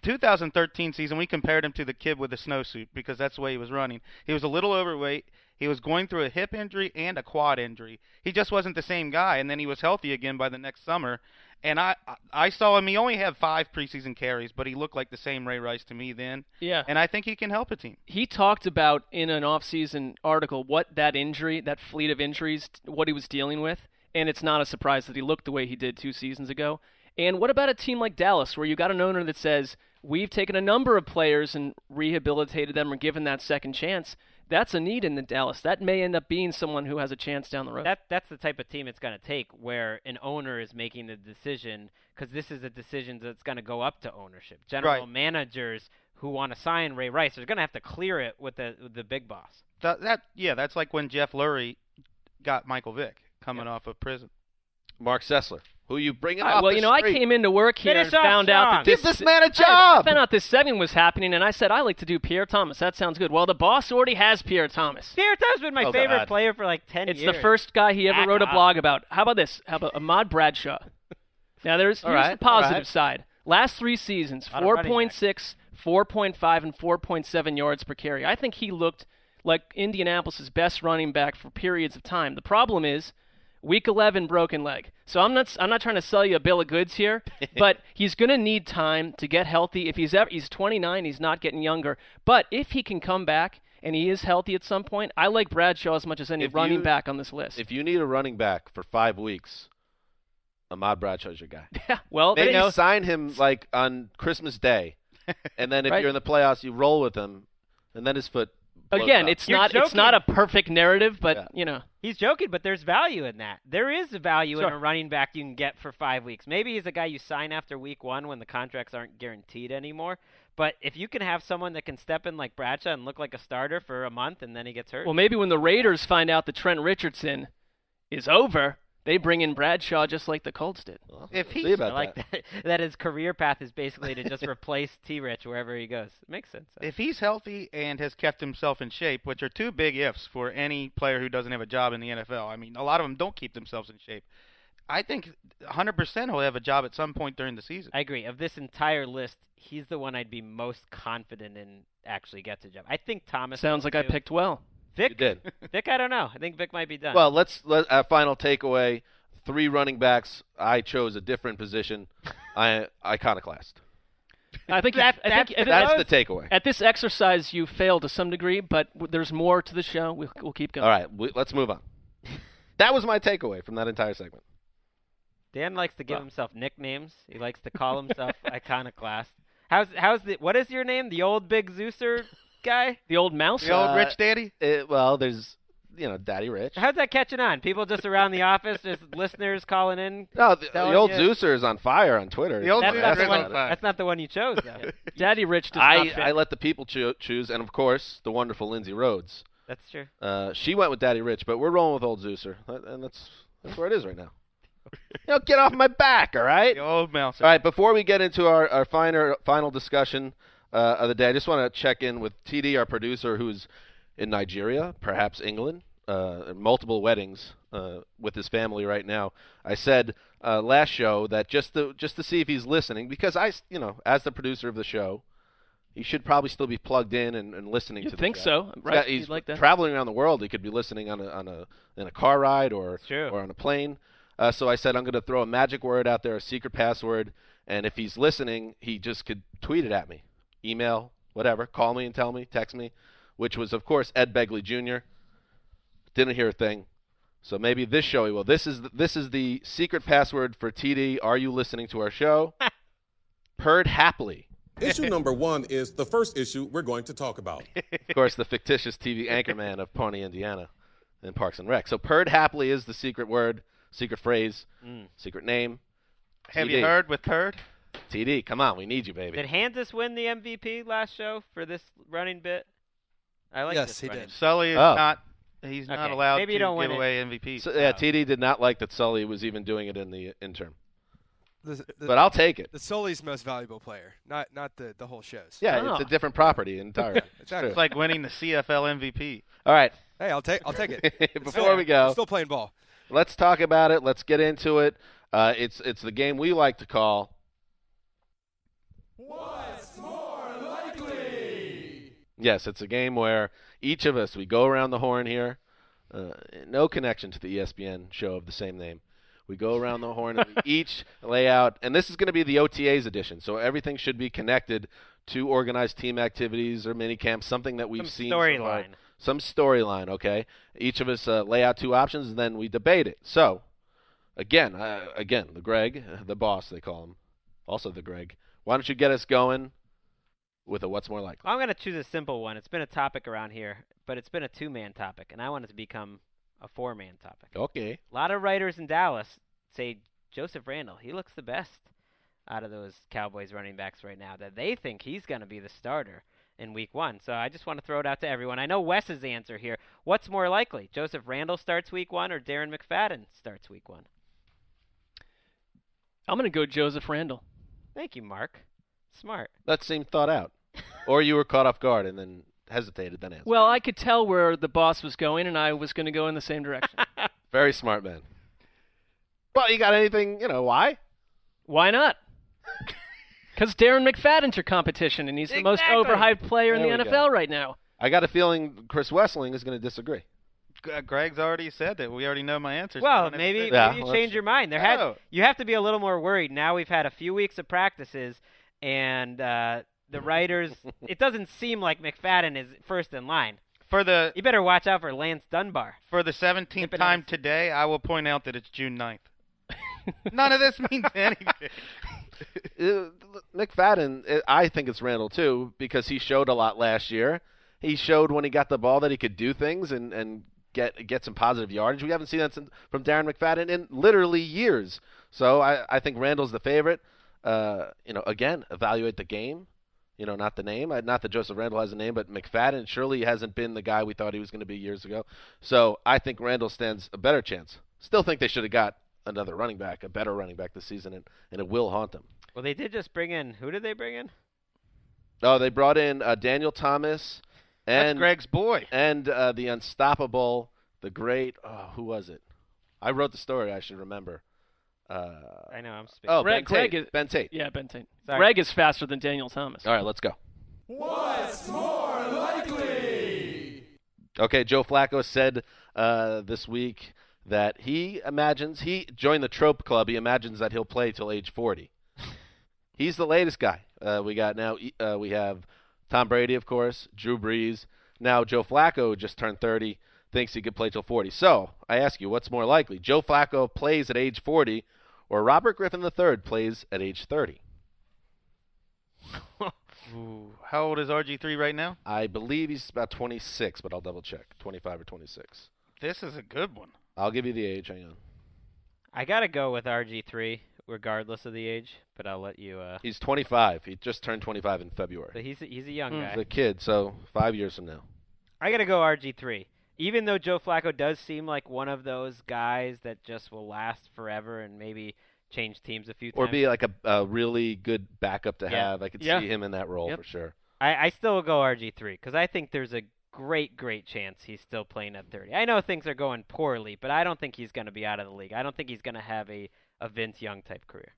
The 2013 season, we compared him to the kid with the snowsuit because that's the way he was running. He was a little overweight. He was going through a hip injury and a quad injury. He just wasn't the same guy. And then he was healthy again by the next summer. And I, I saw him. He only had five preseason carries, but he looked like the same Ray Rice to me then. Yeah. And I think he can help a team. he talked about in an off-season article what that injury, that fleet of injuries, what he was dealing with, and it's not a surprise that he looked the way he did two seasons ago. And what about a team like Dallas, where you got an owner that says we've taken a number of players and rehabilitated them or given that second chance? That's a need in the Dallas. That may end up being someone who has a chance down the road. That that's the type of team it's going to take, where an owner is making the decision, because this is a decision that's going to go up to ownership. General Right. managers who want to sign Ray Rice are going to have to clear it with the with the big boss. That, that yeah, that's like when Jeff Lurie got Michael Vick coming off of prison. Marc Sessler. Who you bring All right, off well, the you know, I street? came into work here Finish and off found out that this, Give this man a job. found out this segment was happening, and I said I like to do Pierre Thomas. That sounds good. Well, the boss already has Pierre Thomas. Pierre Thomas been my Oh, favorite God. player for like ten It's years. It's the first guy he ever Back wrote a up. blog about. How about this? How about Ahmad Bradshaw? Now, there's here's right, the positive all right. side. Last three seasons, Lot of running 4.6, 4.5, and 4.7 yards per carry. I think he looked like Indianapolis' best running back for periods of time. The problem is week 11 broken leg. So I'm not I'm not trying to sell you a bill of goods here, but he's going to need time to get healthy. If he's ever he's 29, he's not getting younger. But if he can come back and he is healthy at some point, I like Bradshaw as much as any If running you- back on this list. If you need a running back for five weeks, Ahmad Bradshaw's your guy. yeah, well, they know sign him like on Christmas Day, and then if Right. you're in the playoffs, you roll with him, and then his foot. Blows again, up. it's You're not it's not a perfect narrative, but Yeah. you know. He's joking, but there's value in that. There is a value in a running back you can get for five weeks. Maybe he's a guy you sign after week one when the contracts aren't guaranteed anymore. But if you can have someone that can step in like Bradshaw and look like a starter for a month and then he gets hurt, Well, maybe when the Raiders find out that Trent Richardson is over, they bring in Bradshaw just like the Colts did. Well, If we'll he- see about like that. that. that his career path is basically to just replace T. Rich wherever he goes. It makes sense. If he's healthy and has kept himself in shape, which are two big ifs for any player who doesn't have a job in the NFL. I mean, a lot of them don't keep themselves in shape. I think 100% he'll have a job at some point during the season. I agree. Of this entire list, he's the one I'd be most confident in actually gets a job. I think Thomas Sounds will like I picked well. Vick. You did. Vick, I don't know. I think Vick might be done. Well, let's let a final takeaway. Three running backs. I chose a different position. I iconoclast. I think you- That- I think, that's I think That's the takeaway. at this exercise you failed to some degree, but there's more to the show. We'll, we'll keep going. All right, we, let's move on. That was my takeaway from that entire segment. Dan likes to give Well. himself nicknames. He likes to call himself iconoclast. How's how's the what is your name? The old Big Zeuser guy? The old mouse. The old Uh, rich daddy? It, well, there's you know Daddy Rich. How's that catching on? People just around the office, just listeners calling in. No, the, the old you. Zeuser is on fire on Twitter. The old That's Zeuser not, the one, on fire. that's not the one you chose, though. Daddy Rich does not I, fit. I let the people choo- choose, and of course, the wonderful Lindsay Rhodes. That's true. Uh, she went with Daddy Rich, but we're rolling with old Zeuser, and that's that's where it is right now. You know, get off my back, all right? The old mouse. All right, before we get into our, our finer, final discussion uh, of the day, I just want to check in with TD, our producer, who's in Nigeria, perhaps England, uh, multiple weddings uh, with his family right now. I said uh, last show that just to just to see if he's listening, because I, you know, as the producer of the show, he should probably still be plugged in and, and listening You to. think so, He's right? got- he's like that? traveling around the world. He could be listening on a on a in a car ride or or on a plane. Uh, so I said I'm going to throw a magic word out there, a secret password, and if he's listening, he just could tweet it at me, email, whatever, call me and tell me, text me, which was of course Ed Begley Jr. Didn't hear a thing, so maybe this show he will. This is the, this is the secret password for TD. Are you listening to our show? Perd Hapley. Issue number one is the first issue we're going to talk about. of course, the fictitious TV anchorman of Pawnee, Indiana, in Parks and Rec. So Perd Hapley is the secret word, secret phrase, mm. secret name. Have TD. you heard with Hurd? TD, come on, we need you, baby. Did Hanzus win the MVP last show for this running bit? I like Yes, this he running did. Sully is Oh. not. He's not allowed maybe to you don't win give it. away MVP. So, yeah, TD did not like that Sully was even doing it in the interim, The, the, but I'll take it. the Sully's most valuable player, not not the the whole shows. Yeah, Oh. it's a different property entirely. It's Exactly. It's like winning the CFL MVP. All right, Hey, I'll take I'll take it. Before fair. we go, I'm still playing ball. let's talk about it. Let's get into it. Uh, it's it's the game we like to call. Yes, it's a game where each of us we go around the horn here. Uh, no connection to the ESPN show of the same name. We go around the horn and we each lay out, and this is going to be the OTAs edition, so everything should be connected to organized team activities or mini camps, something that we've Some seen. so storyline. some storyline. Okay, each of us uh, lay out two options, and then we debate it. So, again, uh, again, the Gregg, uh, the boss, they call him, also the Gregg. Why don't you get us going with a what's more likely? I'm going to choose a simple one. It's been a topic around here, but it's been a two man topic, and I want it to become a four man topic. Okay. A lot of writers in Dallas say Joseph Randle, he looks the best out of those Cowboys running backs right now, that they think he's going to be the starter in week one. So I just want to throw it out to everyone. I know Wes's answer here. What's more likely? Joseph Randle starts week one or Darren McFadden starts week one? I'm going to go Joseph Randle. Thank you, Marc. Smart. That seemed thought out. or you were caught off guard and then hesitated, then answered. Well, I could tell where the boss was going, and I was going to go in the same direction. Very smart man. Well, you got anything, you know, why? Why not? Because Darren McFadden's your competition, and he's the most Exactly. overhyped player in There the we NFL go. right now. I got a feeling Chris Wesseling is going to disagree. G- uh, Gregg's already said that. We already know my answers. Well, Don't maybe, Yeah, you change your mind. There had Oh. you have to be a little more worried. Now we've had a few weeks of practices, and uh, the writers. it doesn't seem like McFadden is first in line. for the You better watch out for Lance Dunbar. for the 17th time today, I will point out that it's June 9th. None of this means anything. Uh, McFadden, uh, I think it's Randle too because he showed a lot last year. He showed when he got the ball that he could do things and, and get get some positive yardage. We haven't seen that from Darren McFadden in literally years. So I, I think Randle's the favorite. Uh, you know, again, evaluate the game. You know, not the name. Not that Joseph Randle has a name, but McFadden surely hasn't been the guy we thought he was going to be years ago. So I think Randle stands a better chance. Still think they should have got another running back, a better running back this season, and, and it will haunt them. Well, they did just bring in. Who did they bring in? Oh, they brought in uh, Daniel Thomas That's and Gregg's boy. and uh, the unstoppable, the great. Oh, who was it? I wrote the story. I should remember. Uh, I know I'm speaking. oh, Gregg- Ben Tate. Gregg is- ben Tate. Yeah, Ben Tate. Sorry. Gregg is faster than Daniel Thomas. All right, let's go. What's more likely? Okay, Joe Flacco said uh, this week that he imagines he joined the Trope Club. He imagines that he'll play till age 40. He's the latest guy. Uh, we got now. Uh, we have Tom Brady, of course, Drew Brees. Now Joe Flacco just turned 30, thinks he could play till 40. So I ask you, what's more likely? Joe Flacco plays at age 40, or Robert Griffin III plays at age 30? Ooh, how old is RG3 right now? I believe he's about 26, but I'll double check. 25 or 26. This is a good one. I'll give you the age. Hang on. I gotta go with RG3, regardless of the age. But I'll let you. Uh, He's 25. He just turned 25 in February. but he's a, he's a young Hmm. guy. He's a kid, so five years from now. I gotta go RG3. Even though Joe Flacco does seem like one of those guys that just will last forever and maybe change teams a few times, Or be like a, a really good backup to Yeah. have. I could Yeah. see him in that role Yep. for sure. I, I still will go RG3 because I think there's a great, great chance he's still playing at 30. I know things are going poorly, but I don't think he's going to be out of the league. I don't think he's going to have a, a Vince Young type career.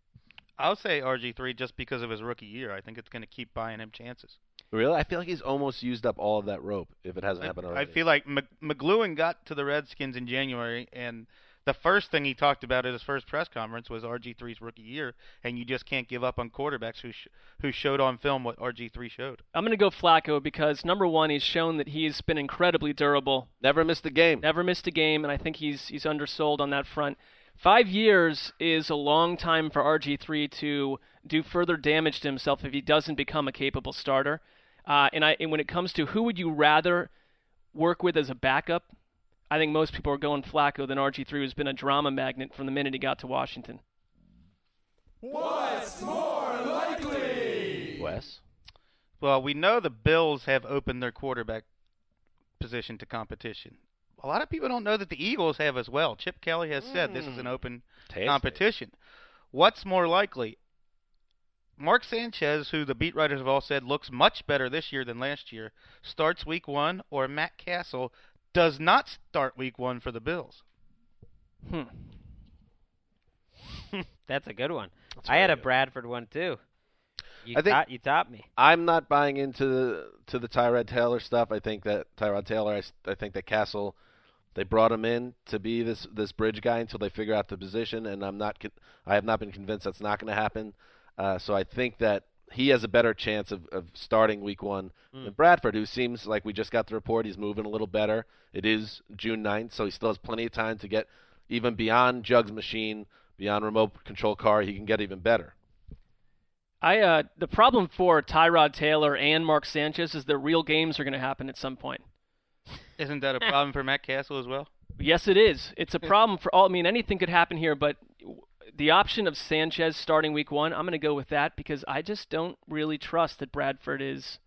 I'll say RG3 just because of his rookie year. I think it's going to keep buying him chances. Really? I feel like he's almost used up all of that rope if it hasn't I, happened already. I feel like Mc- McCloughan got to the Redskins in January, and the first thing he talked about at his first press conference was RG3's rookie year, and you just can't give up on quarterbacks who sh- who showed on film what RG3 showed. I'm going to go Flacco because number one, he's shown that he's been incredibly durable, Never missed a game. never missed a game, and I think he's he's undersold on that front. Five years is a long time for RG3 to do further damage to himself if he doesn't become a capable starter. Uh, and I and when it comes to who would you rather work with as a backup, I think most people are going Flacco than RG3, who's been a drama magnet from the minute he got to Washington. What's more likely? Wes? Well, we know the Bills have opened their quarterback position to competition. A lot of people don't know that the Eagles have as well. Chip Kelly has said this is an open Tasty. competition. What's more likely? Mark Sanchez, who the beat writers have all said looks much better this year than last year, starts week one, or Matt Cassel does not start week one for the Bills. Hmm. That's a good one. That's I had very a good. Bradford one too. You, I think- top, you topped me. I'm not buying into the to the Tyrod Taylor stuff. I think that Tyrod Taylor. I, I think that Cassel. They brought him in to be this this bridge guy until they figure out the position, and I'm not. I have not been convinced that's not going to happen. Uh, so I think that he has a better chance of, of starting Week One than Bradford, who seems like we just got the report he's moving a little better. It is June 9th, so he still has plenty of time to get even beyond Jug's machine, beyond remote control car. He can get even better. I uh, the problem for Tyrod Taylor and Mark Sanchez is that real games are going to happen at some point. Isn't that a problem for Matt Cassel as well? Yes, it is. It's a problem for all. I mean, anything could happen here, but the option of Sanchez starting week one, I'm going to go with that because I just don't really trust that Bradford is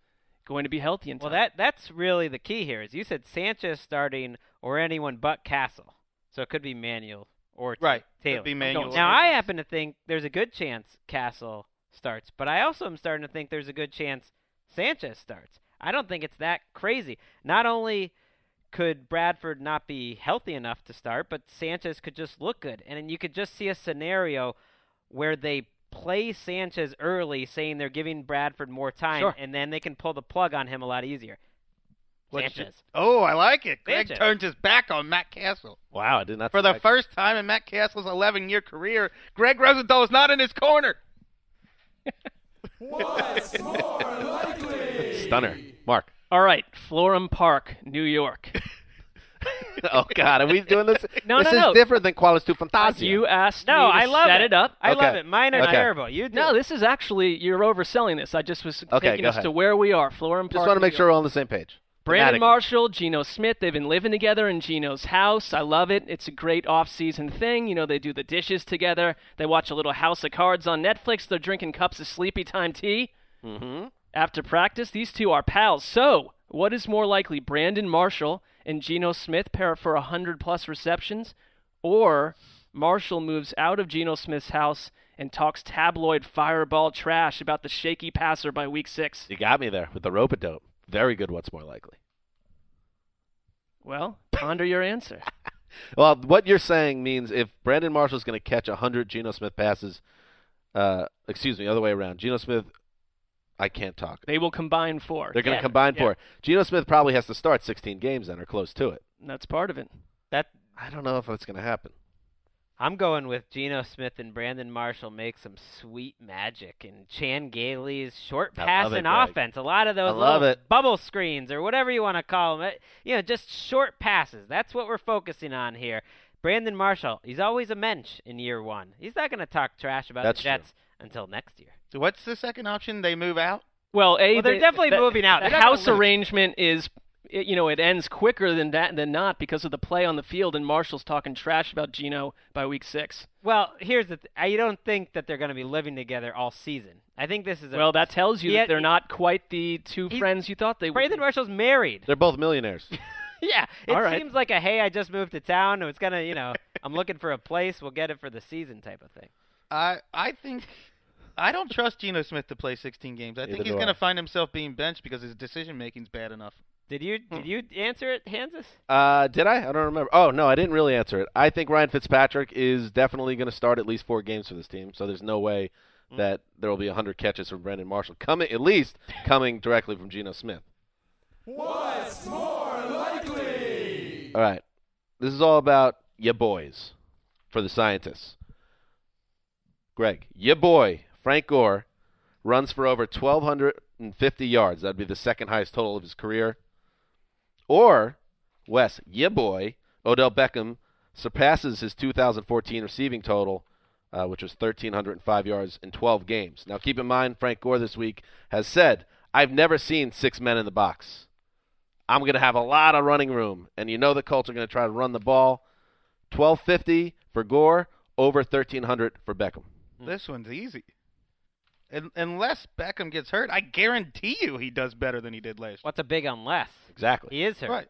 going to be healthy in time. Well, that that's really the key here. Is you said Sanchez starting or anyone but Cassel, so it could be Manuel or Right. Taylor. It'd be Manuel Now I happen to think there's a good chance Cassel starts, but I also am starting to think there's a good chance Sanchez starts. I don't think it's that crazy. Not only could Bradford not be healthy enough to start, but Sanchez could just look good. And then you could just see a scenario where they play Sanchez early, saying they're giving Bradford more time, Sure. and then they can pull the plug on him a lot easier. What's Sanchez. Oh, I like it. Gregg Sanchez. turns his back on Matt Cassel. Wow, I did not For the first time in Matt Cassel's 11 year career, Gregg Rosenthal is not in his corner. stunner. Marc. All right, Florham Park, New York. oh God, are we doing this? No, this no, is no. different than Qualis tu Fantasia. You asked No, me to I love set it. it up. I love it. Mine are Okay. terrible. You do. No, this is actually you're overselling this. I just was Okay, taking go us ahead. to where we are, Florham Park. Just want to New make sure York. we're all on the same page. Brandon Marshall, Geno Smith, they've been living together in Geno's house. I love it. It's a great off-season thing. You know, they do the dishes together. They watch a little House of Cards on Netflix. They're drinking cups of sleepy time tea Mm-hmm. after practice. These two are pals. So, what is more likely, Brandon Marshall and Geno Smith pair for 100 plus receptions, or Marshall moves out of Geno Smith's house and talks tabloid fireball trash about the shaky passer by week six? You got me there with the rope a dope. Very good. What's more likely? Well, ponder your answer. Well, what you're saying means if Brandon Marshall's going to catch 100 Geno Smith passes, uh, excuse me, other way around. Geno Smith, I can't talk. They will combine four. They're going to Yeah. combine Yeah. for. Geno Smith probably has to start 16 games then or close to it. That's part of it. That I don't know if that's going to happen. I'm going with Geno Smith and Brandon Marshall make some sweet magic and Chan Gailey's short I pass and offense. A lot of those love little it. bubble screens or whatever you want to call them. Eh, you know, just short passes. That's what we're focusing on here. Brandon Marshall, he's always a mensch in year one. He's not going to talk trash about That's the true. Jets until next year. So what's the second option? They move out? Well, a Well, they're they- definitely the- moving out. The They're not gonna house arrangement is, it, you know, it ends quicker than that than not because of the play on the field, and Marshall's talking trash about Geno by week six. Well, here's the th- I don't think that they're going to be living together all season. I think this is a Well, that tells you He that had- they're not quite the two friends you thought they would. Brandon be. Marshall's married. They're both millionaires. Yeah, it All right. seems like a hey, I just moved to town. It's gonna, you know, I'm looking for a place. We'll get it for the season type of thing. I I think I don't trust Geno Smith to play 16 games. I Neither think he's going to find himself being benched because his decision making's bad enough. Did you Hmm. did you answer it, Hanzus? Uh, did I? I don't remember. Oh no, I didn't really answer it. I think Ryan Fitzpatrick is definitely going to start at least four games for this team. So there's no way Hmm. that there will be 100 catches from Brandon Marshall coming, at least coming directly from Geno Smith. What's more likely? All right, this is all about ya boys for the scientists. Gregg, your boy Frank Gore runs for over 1,250 yards. That'd be the second highest total of his career. Or Wes, ya boy Odell Beckham surpasses his 2014 receiving total, uh, which was 1,305 yards in 12 games. Now, keep in mind, Frank Gore this week has said, "I've never seen six men in the box. I'm going to have a lot of running room, and you know the Colts are going to try to run the ball. 1,250 for Gore, over 1,300 for Beckham. This one's easy. Un unless Beckham gets hurt, I guarantee you he does better than he did last. What's a big unless? Exactly. He is hurt. Right.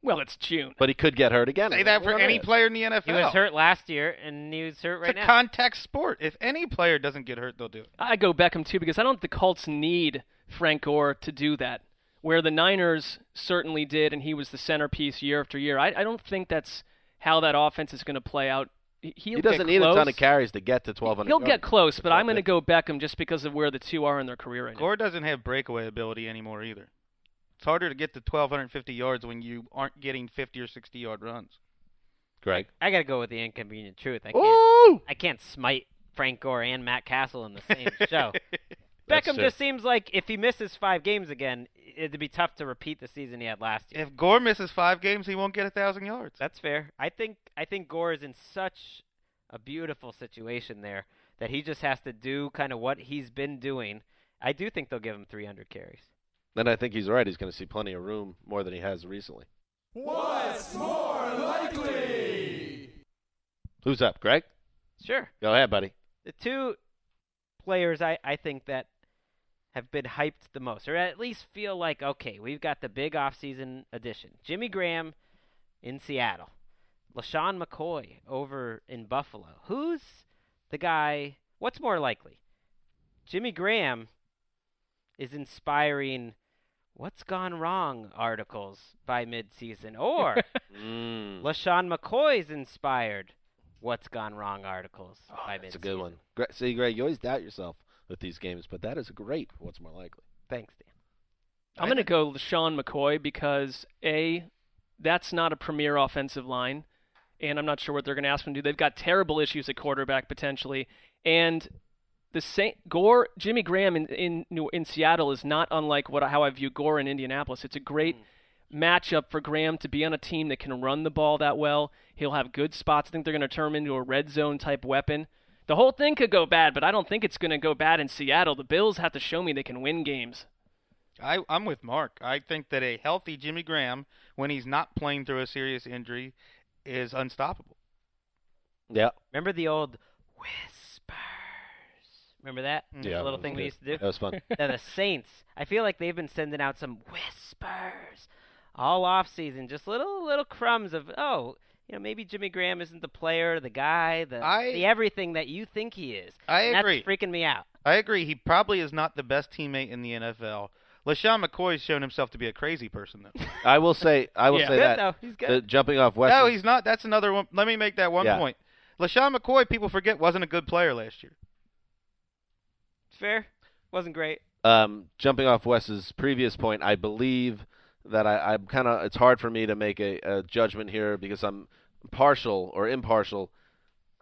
Well, it's June. But he could get hurt again. Say that for any it is. player in the NFL. He was hurt last year, and he was hurt right it's a now. contact sport. If any player doesn't get hurt, they'll do it. I go Beckham too because I don't think the Colts need Frank Gore to do that. Where the Niners certainly did, and he was the centerpiece year after year. I, I don't think that's how that offense is going to play out. He, he'll He doesn't get need a ton of carries to get to 1,200 He'll get close, but I'm going to go Beckham just because of where the two are in their career right now. Gore doesn't have breakaway ability anymore either. It's harder to get to 1,250 yards when you aren't getting 50 or 60 yard runs. Gregg. I got to go with the inconvenient truth. I can't. Ooh! I can't smite Frank Gore and Matt Cassel in the same show. That's Beckham just seems like if he misses five games again, it'd be tough to repeat the season he had last year. If Gore misses five games, he won't get a thousand yards. That's fair. I think I think Gore is in such a beautiful situation there that he just has to do kind of what he's been doing. I do think they'll give him 300 carries. Then I think he's right. He's going to see plenty of room more than he has recently. What's more likely? Who's up, Gregg? Sure. Go ahead, buddy. The two players I, I think that have been hyped the most, or at least feel like, okay, we've got the big offseason addition. Jimmy Graham in Seattle. LeSean McCoy over in Buffalo. Who's the guy? What's more likely? Jimmy Graham is inspiring what's gone wrong articles by midseason, or Mm. LeSean McCoy's inspired what's gone wrong articles by midseason. That's a good one. See, Gregg, you always doubt yourself with these games, but that is a great. What's more likely? Thanks, Dan. I'm going to go Sean McCoy because a that's not a premier offensive line, and I'm not sure what they're going to ask him to do. They've got terrible issues at quarterback potentially, and the Saint Gore Jimmy Graham in in New, in Seattle is not unlike what how I view Gore in Indianapolis. It's a great mm. matchup for Graham to be on a team that can run the ball that well. He'll have good spots. I think they're going to turn him into a red zone type weapon. The whole thing could go bad, but I don't think it's going to go bad in Seattle. The Bills have to show me they can win games. I, I'm with Marc. I think that a healthy Jimmy Graham, when he's not playing through a serious injury, is unstoppable. Yeah. Remember the old whispers? Remember that? Hmm. Yeah, The little thing was we used to do? That was fun. now the Saints, I feel like they've been sending out some whispers all off season, just little little crumbs of oh, you know, maybe Jimmy Graham isn't the player, the guy, the I- the everything that you think he is. I And agree. That's freaking me out. I agree. He probably is not the best teammate in the NFL. LeSean McCoy's shown himself to be a crazy person, though. I will say. I will Yeah. say Good, that. though. He's good. the jumping off West. no, he's not. That's another one. Let me make that one Yeah. point. LeSean McCoy, people forget, wasn't a good player last year. Fair. Wasn't great. um, jumping off Wes's previous point, I believe that I, I'm kind of. It's hard for me to make a, a judgment here because I'm partial or impartial.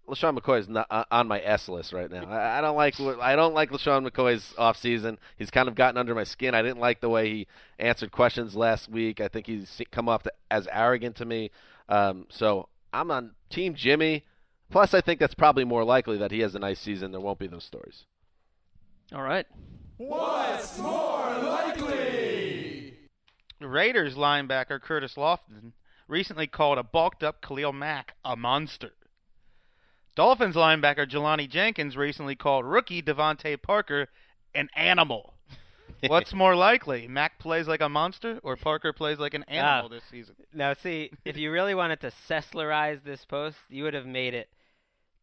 LeSean McCoy is not uh, on my S list right now. I, I don't like. what- I don't like LeSean McCoy's off season. He's kind of gotten under my skin. I didn't like the way he answered questions last week. I think he's come off to, as arrogant to me. Um, so I'm on Team Jimmy. Plus, I think that's probably more likely that he has a nice season. There won't be those stories. All right. What's more likely? Raiders linebacker Curtis Lofton recently called a bulked up Khalil Mack a monster. Dolphins linebacker Jelani Jenkins recently called rookie DeVante Parker an animal. What's more likely? Mack plays like a monster or Parker plays like an animal Ah. this season? Now, see, if you really wanted to Sesslerize this post, you would have made it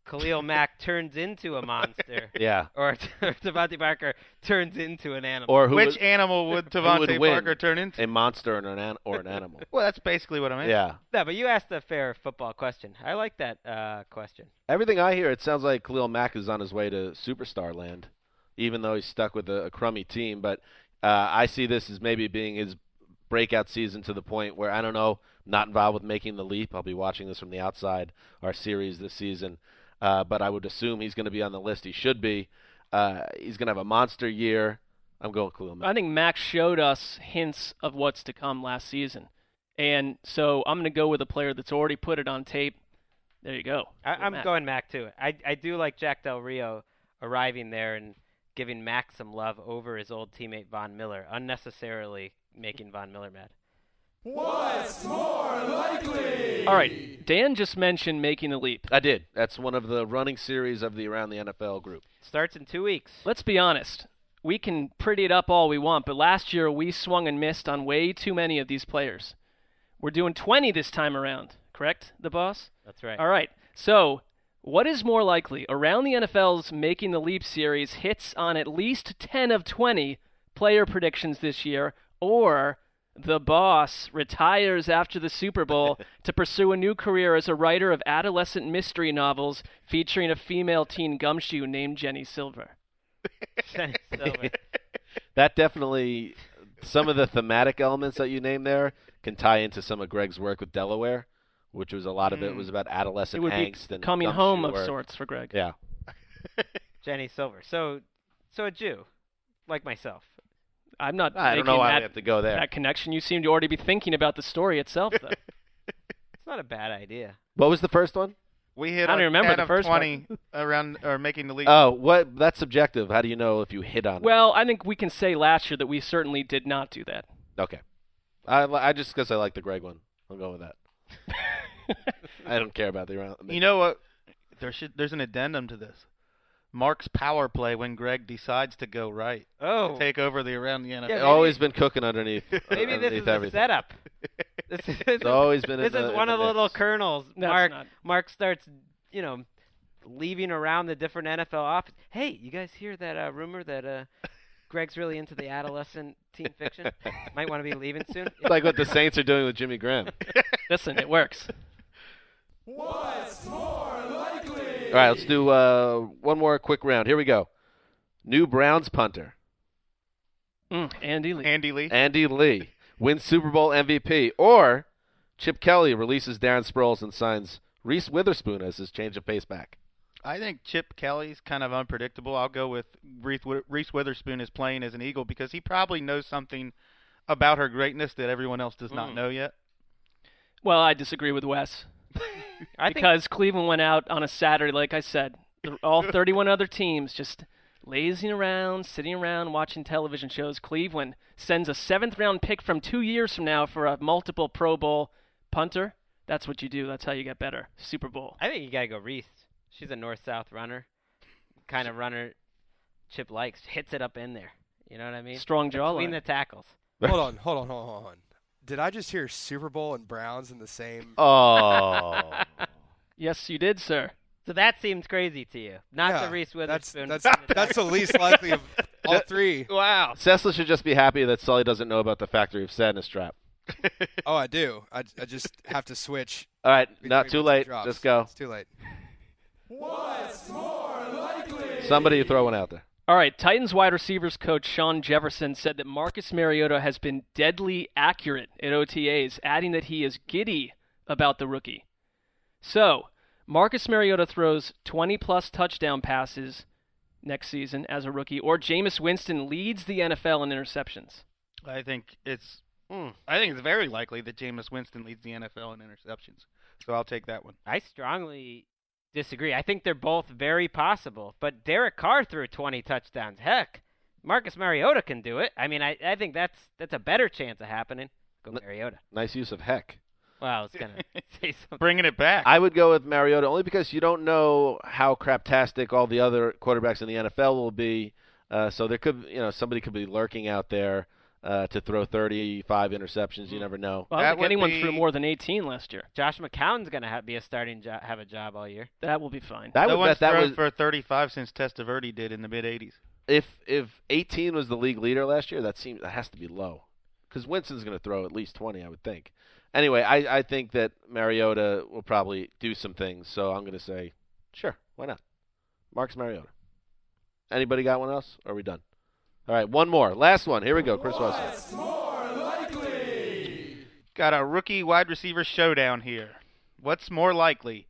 Khalil Mack turns into a monster. Yeah. Or DeVante Parker turns into an animal. Or who Which would- animal would who DeVante would? Parker turn into? A monster or an, an- or an animal. Well, that's basically what I meant. yeah. No, but you asked a fair football question. I like that uh, question. Everything I hear, it sounds like Khalil Mack is on his way to superstar land, even though he's stuck with a, a crummy team. But uh, I see this as maybe being his breakout season to the point where I don't know, not involved with making the leap. I'll be watching this from the outside, our series this season. Uh, but I would assume he's going to be on the list. He should be. Uh, he's going to have a monster year. I'm going Khalil Mack. I think Max showed us hints of what's to come last season. And so I'm going to go with a player that's already put it on tape. There you go. I, I'm Mack. going Mack too. I I do like Jack Del Rio arriving there and giving Mack some love over his old teammate Von Miller, unnecessarily making Von Miller mad. What's more likely? All right. Dan just mentioned making the leap. I did. That's one of the running series of the Around the NFL group. Starts in two weeks. Let's be honest. We can pretty it up all we want, but last year we swung and missed on way too many of these players. We're doing 20 this time around, correct, the boss? That's right. All right. So, what is more likely? Around the NFL's Making the Leap series hits on at least 10 of 20 player predictions this year, or the boss retires after the Super Bowl to pursue a new career as a writer of adolescent mystery novels featuring a female teen gumshoe named Jenny Silver. Jenny Silver. that definitely some of the thematic elements that you named there can tie into some of Gregg's work with Delaware, which was a lot of it Mm. was about adolescent It would be angst and coming home of work. sorts for Gregg. Yeah. Jenny Silver. So, so a Jew, like myself. I'm not. I don't know why that, we have to go there. That connection. You seem to already be thinking about the story itself, though. It's not a bad idea. What was the first one? We hit I don't remember 10 the first one. around or making the league. Oh, what? That's subjective. How do you know if you hit on well, I think we can say last year that we certainly did not do that. Okay. I, I just because I like the Gregg one. I'll go with that. I don't care about the round. You know what? There should there's an addendum to this. Marc's power play when Gregg decides to go right. Oh. To take over the around the NFL. Yeah, always been cooking underneath. Maybe this underneath is a setup. This is, It's always been in This the- is one of the little kernels. No, Marc. Marc starts, you know, leaving around the different NFL office. Hey, you guys hear that uh, rumor that uh, Gregg's really into the adolescent teen fiction? Might want to be leaving soon. It's like what the Saints are doing with Jimmy Graham. Listen, it works. All right, let's do uh, one more quick round. Here we go. New Browns punter Mm, Andy Lee. Andy Lee. Andy Lee wins Super Bowl MVP, or Chip Kelly releases Darren Sproles and signs Reese Witherspoon as his change of pace back. I think Chip Kelly's kind of unpredictable. I'll go with Reese, Witherspoon is playing as an Eagle because he probably knows something about her greatness that everyone else does not Mm. know yet. Well, I disagree with Wes. I think because Cleveland went out on a Saturday, like I said. All 31 other teams just lazing around, sitting around, watching television shows. Cleveland sends a seventh round pick from two years from now for a multiple Pro Bowl punter. That's what you do. That's how you get better. Super Bowl. I think you gotta go Reese. She's a north-south runner, kind of runner. Chip likes hits it up in there. You know what I mean? Strong jawline. Between jawline. the tackles. hold on, hold on, hold on, hold on. Did I just hear Super Bowl and Browns in the same? Oh, Yes, you did, sir. So that seems crazy to you, not Yeah, the Reese Witherspoon. that's that's the least likely of all three. wow. Sessler should just be happy that Sully doesn't know about the Factory of Sadness trap. Oh, I do. I, I just have to switch. All right, not too late. drops. Just go. It's too late. What's more likely? Somebody throw one out there. All right, Titans wide receivers coach Shawn Jefferson said that Marcus Mariota has been deadly accurate at OTAs, adding that he is giddy about the rookie. So, Marcus Mariota throws 20 plus touchdown passes next season as a rookie, or Jameis Winston leads the NFL in interceptions. I think it's hmm. I think it's very likely that Jameis Winston leads the NFL in interceptions. So I'll take that one. I strongly disagree. I think they're both very possible. But Derek Carr threw 20 touchdowns. Heck, Marcus Mariota can do it. I mean, I, I think that's that's a better chance of happening. Go Mariota. Nice use of heck. Well, I was gonna say something. Bringing it back. I would go with Mariota only because you don't know how craptastic all the other quarterbacks in the NFL will be. Uh, so there could, you know, somebody could be lurking out there uh, to throw 35 interceptions. You never know. Well, I don't think anyone be- threw more than 18 last year. Josh McCown's gonna ha- be a starting jo- have a job all year. That will be fine. That no would one's that, that thrown was for 35 since Testaverde did in the mid 80s. if if 18 was the league leader last year. That seems that has to be low because Winston's going to throw at least 20, I would think. Anyway, I I think that Mariota will probably do some things. So I'm going to say, sure, why not? Marks Mariota. Anybody got one else? Or are we done? All right, one more, last one. Here we go, Chris Wesson. Got a rookie wide receiver showdown here. What's more likely?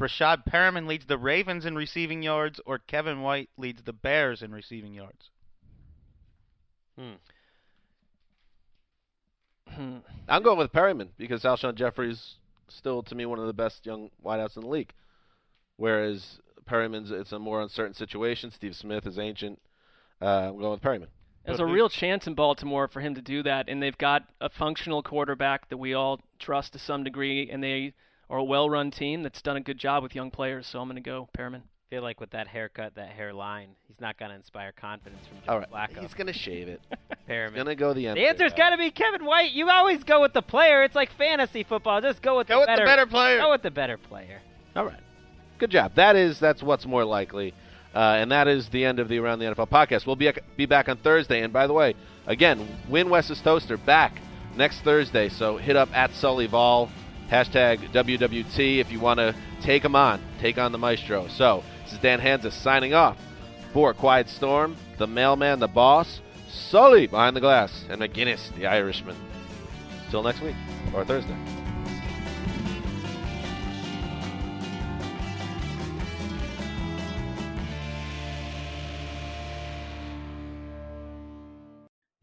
Breshad Perriman leads the Ravens in receiving yards, or Kevin White leads the Bears in receiving yards? Hmm. I'm going with Perriman because Alshon Jeffery's still to me one of the best young wideouts in the league. Whereas Perriman's it's a more uncertain situation. Steve Smith is ancient. Uh, I'm going with Perriman. There's a real chance in Baltimore for him to do that, and they've got a functional quarterback that we all trust to some degree, and they are a well-run team that's done a good job with young players. So I'm going to go Perriman. I feel like with that haircut, that hairline, he's not gonna inspire confidence from Joe All right, Flacco. he's gonna shave it. Perriman. Gonna go the end. The empty answer's route. got to be Kevin White. You always go with the player. It's like fantasy football. Just go with Go the with the better better player. Go with the better player. All right. Good job. That is that's what's more likely, uh, and that is the end of the Around the NFL podcast. We'll be be back on Thursday. And by the way, again, Win Wes's Toaster back next Thursday. So hit up at Sully Vol hashtag WWT if you want to take him on, take on the Maestro. So this is Dan Hanzus signing off for Quiet Storm, the Mailman, the Boss, Sully behind the glass, and McGinnis, the Irishman. Till next week or Thursday.